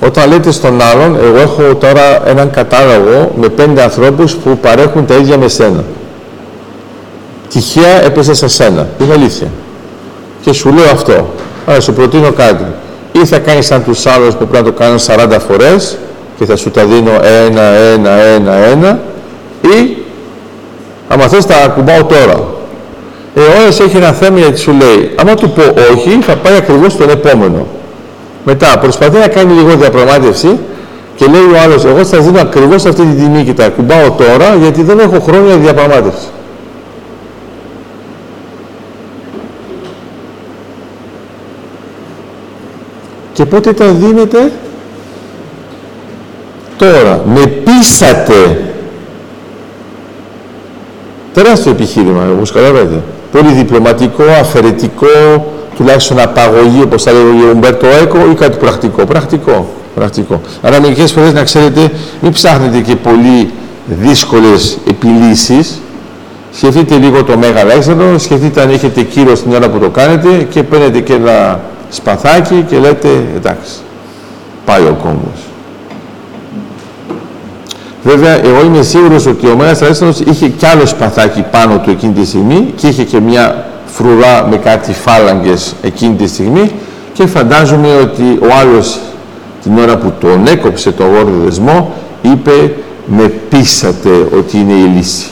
Όταν λέτε στον άλλον, εγώ έχω τώρα έναν κατάλογο με πέντε ανθρώπους που παρέχουν τα ίδια με σένα. Τυχαία έπεσε σε σένα. Είναι αλήθεια. Και σου λέω αυτό. Άρα σου προτείνω κάτι ή θα κάνεις σαν τους άλλους που πρέπει να το κάνουν 40 φορές και θα σου τα δίνω ένα, ένα, ένα, ένα ή άμα θες τα ακουμπάω τώρα. Ε, ο έχει ένα θέμα γιατί σου λέει, άμα του πω όχι, θα πάει ακριβώς στον επόμενο. Μετά προσπαθεί να κάνει λίγο διαπραγμάτευση και λέει ο άλλος, εγώ θα δίνω ακριβώς αυτή τη τιμή και τα ακουμπάω τώρα γιατί δεν έχω χρόνο για διαπραγμάτευση. Και πότε τα δίνετε; Τώρα, με πείσατε. Τεράστιο επιχείρημα, όπως καταλαβαίνετε. Πολύ διπλωματικό, αφαιρετικό, τουλάχιστον απαγωγή, όπως θα λέγει ο Ομπέρτο Έκο, ή κάτι πρακτικό. Πρακτικό. πρακτικό. Άρα μερικές φορές να ξέρετε, μην ψάχνετε και πολύ δύσκολες επιλύσεις. Σκεφτείτε λίγο το Μέγα Λέξανδρο, σκεφτείτε αν έχετε κύριο στην ώρα που το κάνετε και παίρνετε και ένα σπαθάκι και λέτε εντάξει, πάει ο κόμπος. Βέβαια, εγώ είμαι σίγουρος ότι ο Μέγας Αλέξανδρος είχε κι άλλο σπαθάκι πάνω του εκείνη τη στιγμή και είχε και μια φρουρά με κάτι φάλαγγες εκείνη τη στιγμή και φαντάζομαι ότι ο άλλος την ώρα που τον έκοψε το γόρδο δεσμό είπε με πείσατε ότι είναι η λύση.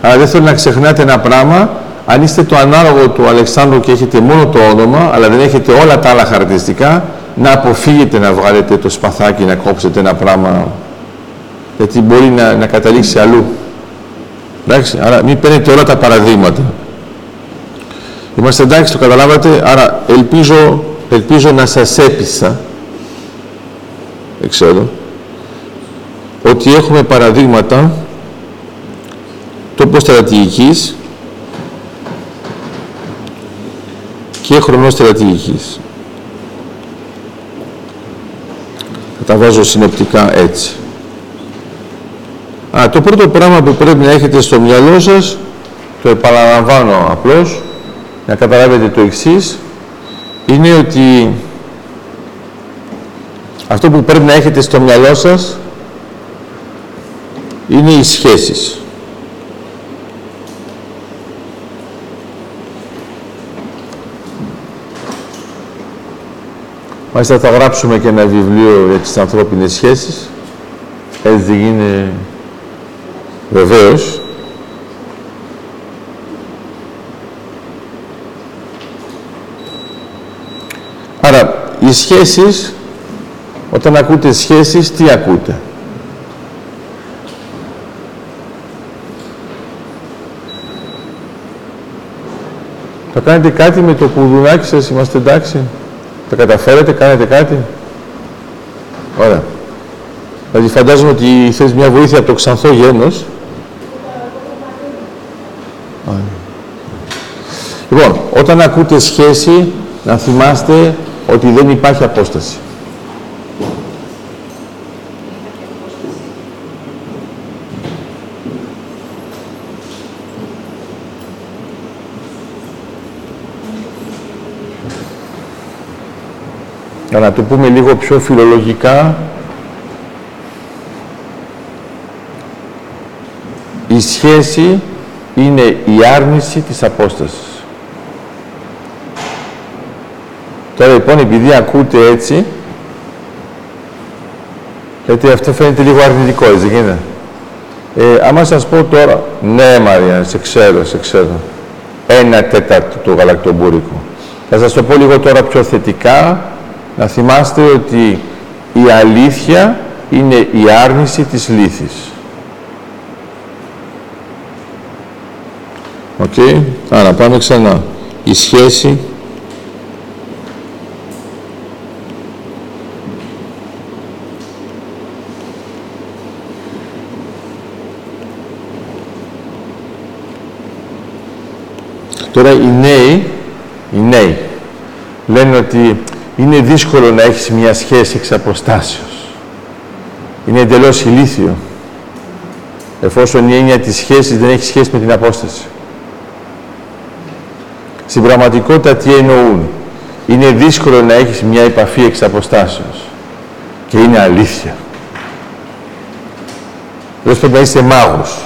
Αλλά δεν θέλω να ξεχνάτε ένα πράγμα αν είστε το ανάλογο του Αλεξάνδρου και έχετε μόνο το όνομα, αλλά δεν έχετε όλα τα άλλα χαρακτηριστικά, να αποφύγετε να βγάλετε το σπαθάκι, να κόψετε ένα πράγμα, γιατί μπορεί να, να καταλήξει αλλού. Εντάξει, άρα μην παίρνετε όλα τα παραδείγματα. Είμαστε εντάξει, το καταλάβατε, άρα ελπίζω, ελπίζω να σας έπεισα, δεν ξέρω, ότι έχουμε παραδείγματα τόπο στρατηγικής και χρονός στρατηγικής. Θα τα βάζω συνοπτικά έτσι. Α, το πρώτο πράγμα που πρέπει να έχετε στο μυαλό σας, το επαναλαμβάνω απλώς, να καταλάβετε το εξής, είναι ότι αυτό που πρέπει να έχετε στο μυαλό σας είναι οι σχέσεις. Μάλιστα θα γράψουμε και ένα βιβλίο για τις ανθρώπινες σχέσεις. Έτσι είναι βεβαίως. Άρα, οι σχέσεις, όταν ακούτε σχέσεις, τι ακούτε; Θα κάνετε κάτι με το κουδουνάκι σας, είμαστε εντάξει; Τα καταφέρετε, κάνετε κάτι; Ωραία. Δηλαδή φαντάζομαι ότι θες μια βοήθεια από το ξανθό γένος. Λοιπόν, όταν ακούτε σχέση, να θυμάστε ότι δεν υπάρχει απόσταση. Για να το πούμε λίγο πιο φιλολογικά, η σχέση είναι η άρνηση της απόστασης. Τώρα λοιπόν, επειδή ακούτε έτσι, γιατί αυτό φαίνεται λίγο αρνητικό, έτσι γίνεται. Ε, άμα σας πω τώρα, ναι Μαρία, σε ξέρω, σε ξέρω, ένα τέταρτο του γαλακτομπούρικου. Θα σας το πω λίγο τώρα πιο θετικά, να θυμάστε ότι η αλήθεια είναι η άρνηση της λήθης. OK. Okay. Άρα πάμε ξανά. Η σχέση Τώρα οι νέοι, οι νέοι λένε ότι είναι δύσκολο να έχεις μια σχέση εξ αποστάσεως. Είναι εντελώς ηλίθιο. Εφόσον η έννοια της σχέσης δεν έχει σχέση με την απόσταση. Στην πραγματικότητα τι εννοούν; Είναι δύσκολο να έχεις μια επαφή εξ αποστάσεως. Και είναι αλήθεια. Δεν πρέπει να είσαι μάγος.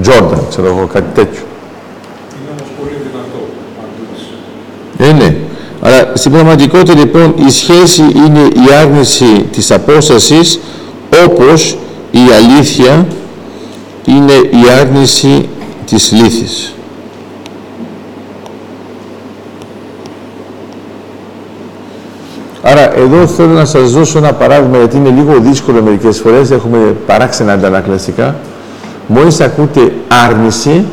Τζόρνταν, ξέρω εγώ, κάτι τέτοιο. Είναι όμως πολύ δυνατό. Ναι, ναι. Αλλά στην πραγματικότητα λοιπόν η σχέση είναι η άρνηση της απόστασης όπως η αλήθεια είναι η άρνηση της λύθης. Άρα εδώ θέλω να σας δώσω ένα παράδειγμα γιατί είναι λίγο δύσκολο μερικές φορές, έχουμε παράξενα αντανακλαστικά. Μόλις ακούτε άρνηση,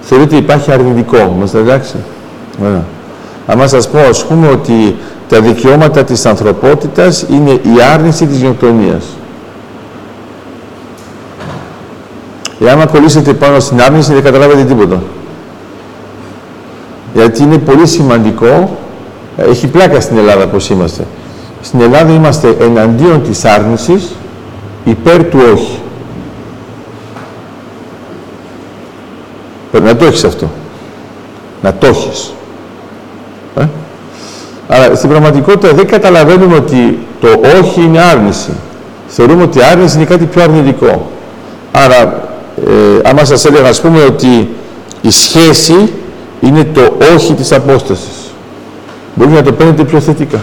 θεωρείτε υπάρχει αρνητικό. Είμαστε εντάξει; Ωραία. Αν σας πω, ας πούμε, ότι τα δικαιώματα της ανθρωπότητας είναι η άρνηση της γενοκτονίας. Εάν κολλήσετε πάνω στην άρνηση, δεν καταλάβετε τίποτα. Γιατί είναι πολύ σημαντικό, έχει πλάκα στην Ελλάδα πώς είμαστε. Στην Ελλάδα είμαστε εναντίον της άρνησης, υπέρ του όχι. Πρέπει να το έχεις αυτό. Να το έχεις. Ε; Αλλά στην πραγματικότητα δεν καταλαβαίνουμε ότι το όχι είναι άρνηση. Θεωρούμε ότι η άρνηση είναι κάτι πιο αρνητικό. Άρα, ε, άμα σας έλεγα, ας πούμε, ότι η σχέση είναι το όχι της απόστασης. Μπορεί να το παίρνετε πιο θετικά.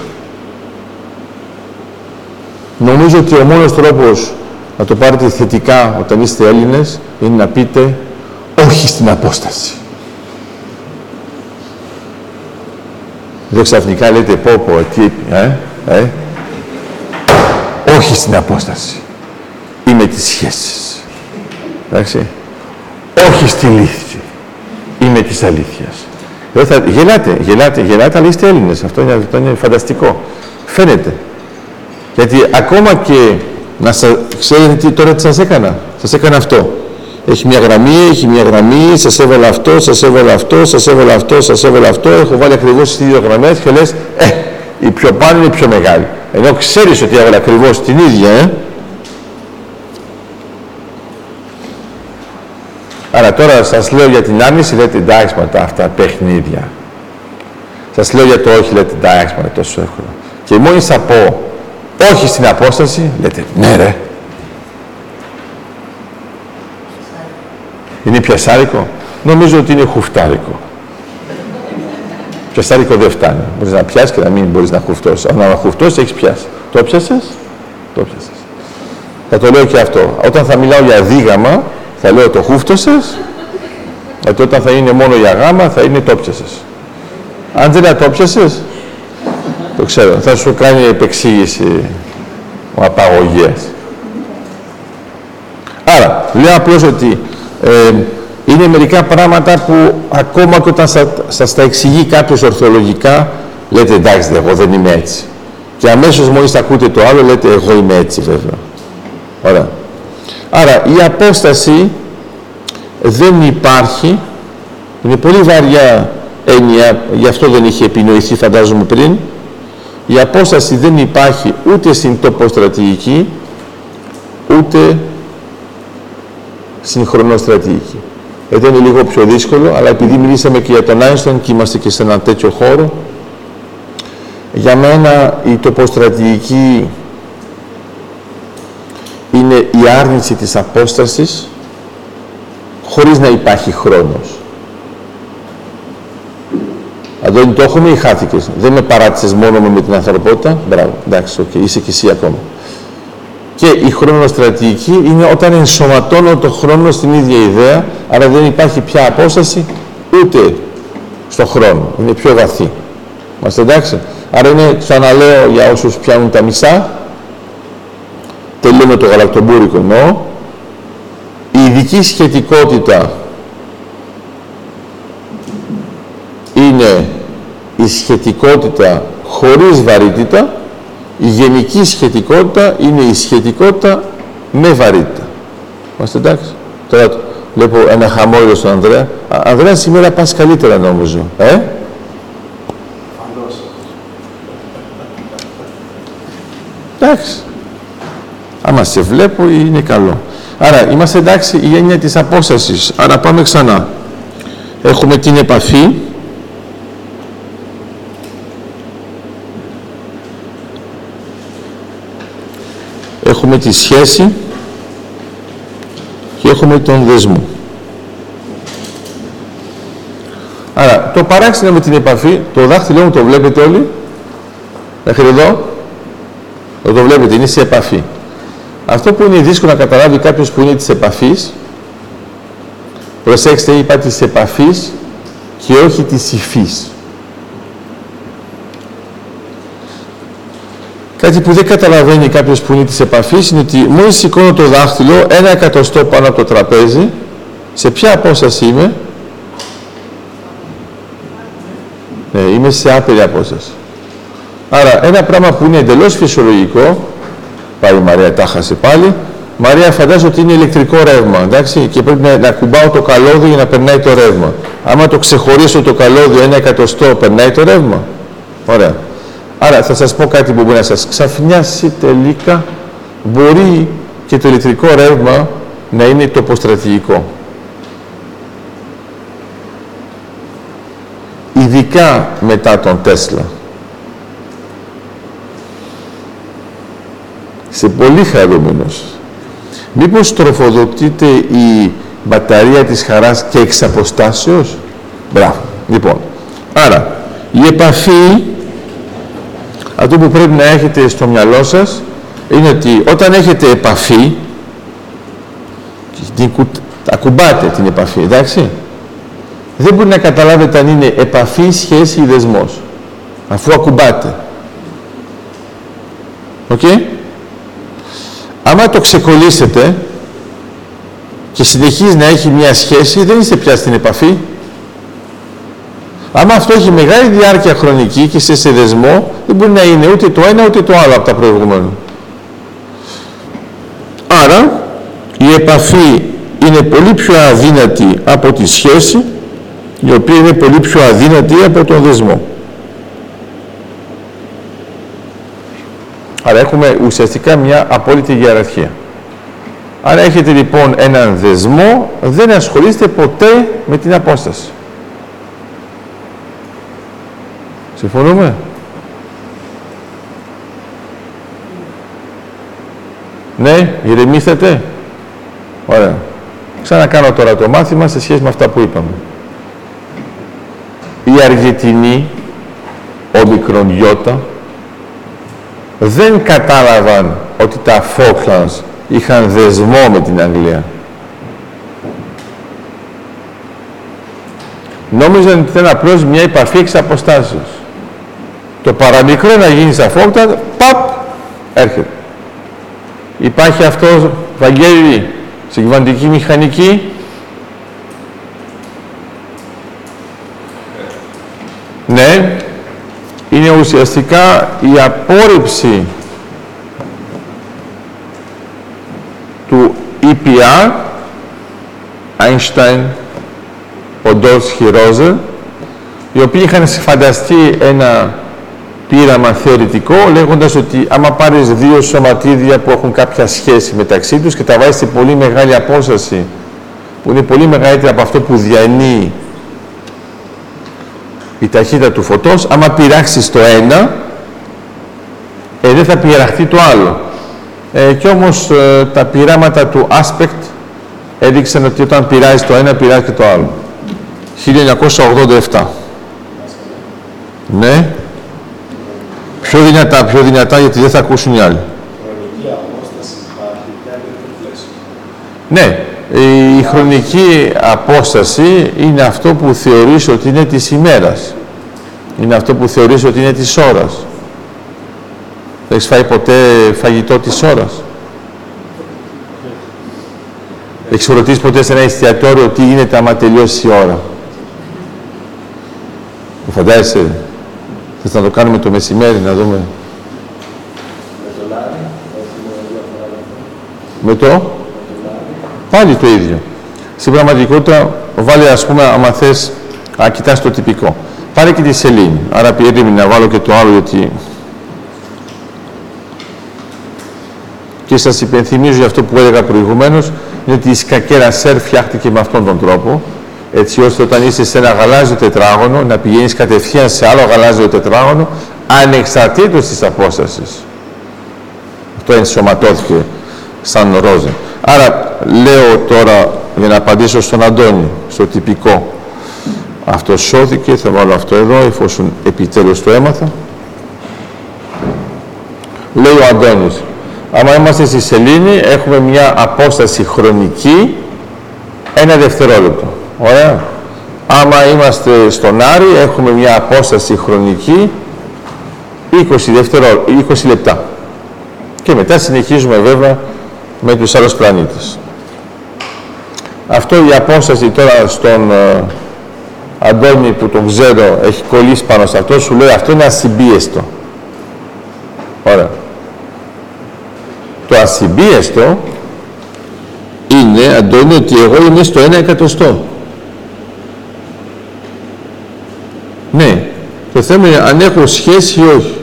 Νομίζω ότι ο μόνος τρόπος να το πάρετε θετικά όταν είστε Έλληνες είναι να πείτε όχι στην απόσταση. Δεν ξαφνικά λέτε πω πω, τι, ε, ε, όχι στην απόσταση. Είμαι τις σχέσεις. Εντάξει. Όχι στη λύθη. Είμαι της αλήθειας. Εδώ θα, γελάτε, γελάτε, γελάτε, αλλά είστε Έλληνες. Αυτό είναι, αυτό είναι φανταστικό. Φαίνεται. Γιατί ακόμα και να σας, ξέρετε τι τώρα τι σας έκανα. Σας έκανα αυτό. Έχει μια γραμμή, έχει μια γραμμή, σας έβαλα αυτό, σας έβαλα αυτό, σας έβαλα αυτό, σας έβαλα αυτό, έχω βάλει ακριβώς τις δύο γραμμές και λες, ε, η πιο πάνω είναι η πιο μεγάλη. Ενώ ξέρεις ότι έβαλα ακριβώς την ίδια, ε. Άρα τώρα σας λέω για την άρνηση, λέτε εντάξει μα αυτά παιχνίδια. Σας λέω για το όχι, λέτε εντάξει μα τόσο εύκολο. Και μόλις θα πω όχι στην απόσταση, λέτε ναι ρε, Είναι πιασάρικο; Νομίζω ότι είναι χουφτάρικο. Πιασάρικο δεν φτάνει. Μπορείς να πιάσεις και να μην μπορείς να χουφτώσεις. Αν να χουφτώσεις, έχεις πιάσει. Το πιάσες, το πιάσες. Θα το λέω και αυτό. Όταν θα μιλάω για δίγαμα, θα λέω το χούφτωσες. Γιατί όταν θα είναι μόνο για γάμα, θα είναι το πιάσες. Αν δεν το πιάσες, το ξέρω. Θα σου κάνει επεξήγηση ο απαγωγές. Άρα, λέω απλώς ότι ε, είναι μερικά πράγματα που ακόμα και όταν σας, σας τα εξηγεί κάποιος ορθολογικά, λέτε εντάξει, εγώ δεν είμαι έτσι. Και αμέσως μόλις ακούτε το άλλο, λέτε εγώ είμαι έτσι βέβαια. Ωραία. Άρα η απόσταση δεν υπάρχει, είναι πολύ βαριά έννοια, γι' αυτό δεν είχε επινοηθεί φαντάζομαι πριν, η απόσταση δεν υπάρχει ούτε στην τοποστρατηγική, ούτε συγχρονόστρατηγική. Εδώ είναι λίγο πιο δύσκολο, αλλά επειδή μιλήσαμε και για τον Άινστον και είμαστε και σε ένα τέτοιο χώρο, Για μένα η τοποστρατηγική είναι η άρνηση της απόστασης χωρίς να υπάρχει χρόνος. Αντώνη, το έχουμε ή χάθηκες; Δεν με παράτησες μόνο με την ανθρωπότητα; Μπράβο, εντάξει, okay, είσαι και εσύ ακόμα. Και η χρονοστρατηγική είναι όταν ενσωματώνω το χρόνο στην ίδια ιδέα, άρα δεν υπάρχει πια απόσταση ούτε στο χρόνο. Είναι πιο βαθύ. Είμαστε εντάξει; Άρα είναι, ξαναλέω για όσους πιάνουν τα μισά, τελειώνω το γαλακτομπούρικο εννοώ, η ειδική σχετικότητα είναι η σχετικότητα χωρίς βαρύτητα, η γενική σχετικότητα είναι η σχετικότητα με βαρύτητα. Είμαστε εντάξει. Τώρα βλέπω ένα χαμόγελο στον Ανδρέα. Ανδρέα, σήμερα πας καλύτερα νομίζω. Ε; Εντάξει. Άμα σε βλέπω είναι καλό. Άρα είμαστε εντάξει η έννοια της απόστασης. Άρα πάμε ξανά. Έχουμε την επαφή. Έχουμε τη σχέση και έχουμε τον δεσμό. Άρα, το παράξενο με την επαφή, το δάχτυλό μου το βλέπετε όλοι, μέχρι εδώ, το, το βλέπετε, είναι σε επαφή. Αυτό που είναι δύσκολο να καταλάβει κάποιος που είναι της επαφής, προσέξτε, είπα της επαφής και όχι της υφής. Κάτι που δεν καταλαβαίνει κάποιος που είναι της επαφής είναι ότι μόλις σηκώνω το δάχτυλο ένα εκατοστό πάνω από το τραπέζι, σε ποια απόσταση είμαι, ναι, είμαι σε άπειρη απόσταση. Άρα, ένα πράγμα που είναι εντελώς φυσιολογικό, πάει η Μαρία, τα χάσε πάλι, Μαρία φαντάζομαι ότι είναι ηλεκτρικό ρεύμα, εντάξει, και πρέπει να, να κουμπάω το καλώδιο για να περνάει το ρεύμα. Άμα το ξεχωρίσω το καλώδιο ένα εκατοστό, περνάει το ρεύμα. Ωραία. Άρα θα σας πω κάτι που μπορεί να σας ξαφνιάσει τελικά. Μπορεί και το ηλεκτρικό ρεύμα να είναι τοποστρατηγικό. Ειδικά μετά τον Τέσλα. σε πολύ χαρούμενος. Μήπως τροφοδοτείται η μπαταρία της χαράς και εξ αποστάσεως; Μπράβο. Λοιπόν, άρα, η επαφή, αυτό που πρέπει να έχετε στο μυαλό σας, είναι ότι όταν έχετε επαφή, την, ακουμπάτε την επαφή, εντάξει, δεν μπορεί να καταλάβετε αν είναι επαφή, σχέση ή δεσμός, αφού ακουμπάτε. Οκ; Άμα το ξεκολλήσετε και συνεχίζει να έχει μια σχέση, δεν είστε πια στην επαφή. Άμα αυτό έχει μεγάλη διάρκεια χρονική και σε συνδεσμό, δεν μπορεί να είναι ούτε το ένα ούτε το άλλο από τα προηγούμενα. Άρα, η επαφή είναι πολύ πιο αδύνατη από τη σχέση, η οποία είναι πολύ πιο αδύνατη από τον δεσμό. Άρα έχουμε ουσιαστικά μια απόλυτη ιεραρχία. Αν έχετε λοιπόν έναν δεσμό, δεν ασχολείστε ποτέ με την απόσταση. Συμφωνούμε; Ναι, ηρεμήσατε; Ωραία. Ξανακάνω τώρα το μάθημα σε σχέση με αυτά που είπαμε. Η Αργεντινή, ο Μικρονιώτα, δεν κατάλαβαν ότι τα Falklands είχαν δεσμό με την Αγγλία. Νόμιζαν ότι ήταν απλώς μια επαφή εξ αποστάσεως. Το παραμικρό να γίνει στα Falklands, παπ, έρχεται. Υπάρχει αυτός, Βαγγέλη, στην κυβαντική μηχανική. Ναι, είναι ουσιαστικά η απόρριψη του EPR, Einstein, Podolsky, Roser, οι οποίοι είχαν φανταστεί ένα πείραμα θεωρητικό, λέγοντας ότι άμα πάρεις δύο σωματίδια που έχουν κάποια σχέση μεταξύ τους και τα βάζεις σε πολύ μεγάλη απόσταση, που είναι πολύ μεγαλύτερη από αυτό που διανύει η ταχύτητα του φωτός, άμα πειράξεις το ένα, δεν θα πειραχτεί το άλλο. Ε, και όμως ε, τα πειράματα του Aspect έδειξαν ότι όταν πειράζει το ένα, πειράζει και το άλλο. 1987. Ναι. Πιο δυνατά, πιο δυνατά, γιατί δεν θα ακούσουν οι άλλοι. Χρονική απόσταση υπάρχει και αν πλαίσιο. Ναι, η χρονική απόσταση είναι αυτό που θεωρείς ότι είναι της ημέρας. Είναι αυτό που θεωρείς ότι είναι της ώρας. Δεν έχεις φάει ποτέ φαγητό της ώρας; Έχεις ρωτήσει ποτέ σε ένα εστιατόριο τι γίνεται άμα τελειώσει η ώρα; Το φαντάζεσαι; Θες να το κάνουμε το μεσημέρι, να δούμε. Με το λάδι, όχι μόνο διαφορά. Με το, πάλι το ίδιο. Στην πραγματικότητα, βάλε ας πούμε, άμα θες, να κοιτάς το τυπικό. Πάρε και τη σελήνη. Άρα περίμενε να βάλω και το άλλο, γιατί... Και σας υπενθυμίζω για αυτό που έλεγα προηγουμένως, είναι ότι η σκακέρα σερ φτιάχτηκε με αυτόν τον τρόπο, έτσι ώστε όταν είσαι σε ένα γαλάζιο τετράγωνο, να πηγαίνεις κατευθείαν σε άλλο γαλάζιο τετράγωνο, ανεξαρτήτως της απόστασης. Αυτό ενσωματώθηκε σαν ρόζε. Άρα λέω τώρα, για να απαντήσω στον Αντώνη, στο τυπικό, αυτό σώθηκε, θα βάλω αυτό εδώ, εφόσον επιτέλους το έμαθα. Λέει ο Αντώνης, άμα είμαστε στη σελήνη, έχουμε μια απόσταση χρονική, ένα δευτερόλεπτο. Ωραία. Άμα είμαστε στον Άρη, έχουμε μια απόσταση χρονική 20, δευτερό, 20 λεπτά. Και μετά συνεχίζουμε βέβαια με τους άλλους πλανήτες. Αυτό η απόσταση τώρα στον ε, Αντώνη που τον ξέρω έχει κολλήσει πάνω σε αυτό, σου λέει αυτό είναι ασυμπίεστο. Ωραία. Το ασυμπίεστο είναι, Αντώνη, ότι εγώ είμαι στο ένα εκατοστό. Ναι. Το θέμα είναι αν έχω σχέση ή όχι.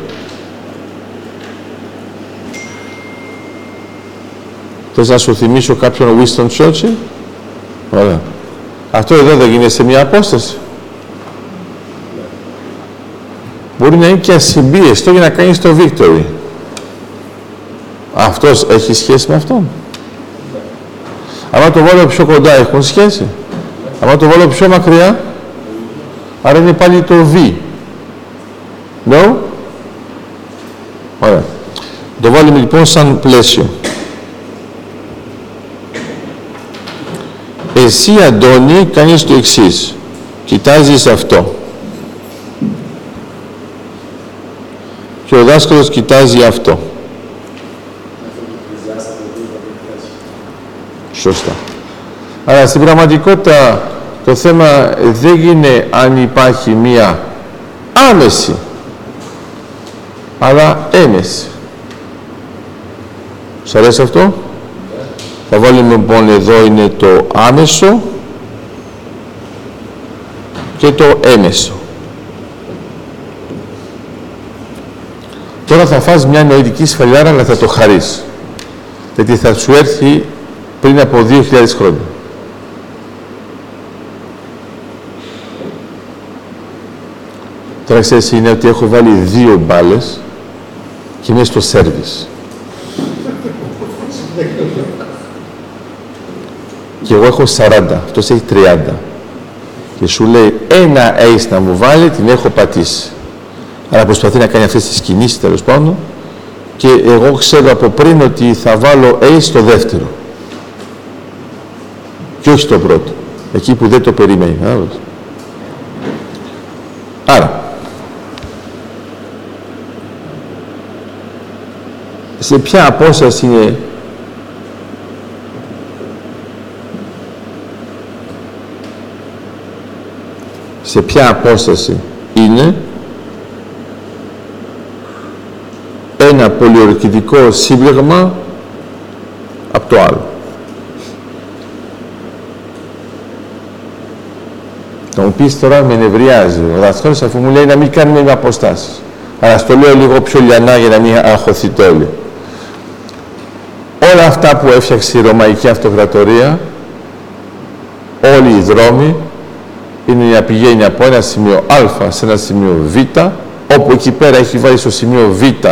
Θες να σου θυμίσω κάποιον Winston Churchill; Ωραία. Αυτό εδώ δεν γίνεται σε μια απόσταση. Μπορεί να είναι και ασυμπίεστο για να κάνεις το victory. Αυτός έχει σχέση με αυτόν. Αν το βάλω πιο κοντά έχουν σχέση. Αν το βάλω πιο μακριά, άρα είναι πάλι το V. No? Ωραία. Το βάλουμε λοιπόν σαν πλαίσιο. Εσύ Αντώνη κάνεις το εξής. Κοιτάζεις αυτό. Και ο δάσκαλος κοιτάζει αυτό. Σωστά. Αλλά στην πραγματικότητα το θέμα δεν είναι αν υπάρχει μία άμεση, αλλά έμεση. Σ' αρέσει αυτό; Θα βάλουμε λοιπόν εδώ είναι το άμεσο και το έμεσο. Τώρα θα φας μια νοητική σφαλιάρα αλλά θα το χαρείς. Γιατί θα σου έρθει πριν από 2.000 χρόνια. Τώρα ξέρεις είναι ότι έχω βάλει δύο μπάλες και είμαι στο σέρβις. και εγώ έχω 40, αυτός έχει 30. Και σου λέει ένα ace να μου βάλει, την έχω πατήσει. Άρα προσπαθεί να κάνει αυτές τις κινήσεις τέλος πάντων και εγώ ξέρω από πριν ότι θα βάλω ace στο δεύτερο και όχι στο πρώτο. Εκεί που δεν το περιμένει. Άρα, σε ποια απόσταση είναι; Σε ποια απόσταση είναι; Ένα πολιορκητικό σύμπλεγμα από το άλλο. Θα μου πεις τώρα με νευριάζει ο δάσκαλος αφού μου λέει να μην κάνουμε με αποστάσεις. Αλλά στο λέω λίγο πιο λιανά για να μην αγχωθείτε όλοι. Όλα αυτά που έφτιαξε η Ρωμαϊκή Αυτοκρατορία, όλοι οι δρόμοι, είναι να πηγαίνει από ένα σημείο Α σε ένα σημείο Β, όπου εκεί πέρα έχει βάλει στο σημείο Β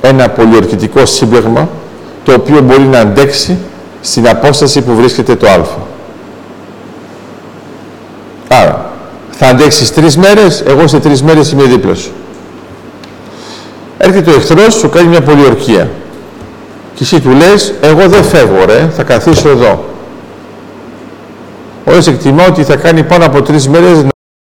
ένα πολιορκητικό σύμπλεγμα το οποίο μπορεί να αντέξει στην απόσταση που βρίσκεται το α. Άρα, θα αντέξεις τρεις μέρες, εγώ σε τρεις μέρες είμαι δίπλα σου. Έρχεται ο εχθρός, σου κάνει μια πολιορκία. Και εσύ του λες, εγώ δεν φεύγω ρε, θα καθίσω εδώ. Όλες εκτιμά ότι θα κάνει πάνω από τρεις μέρες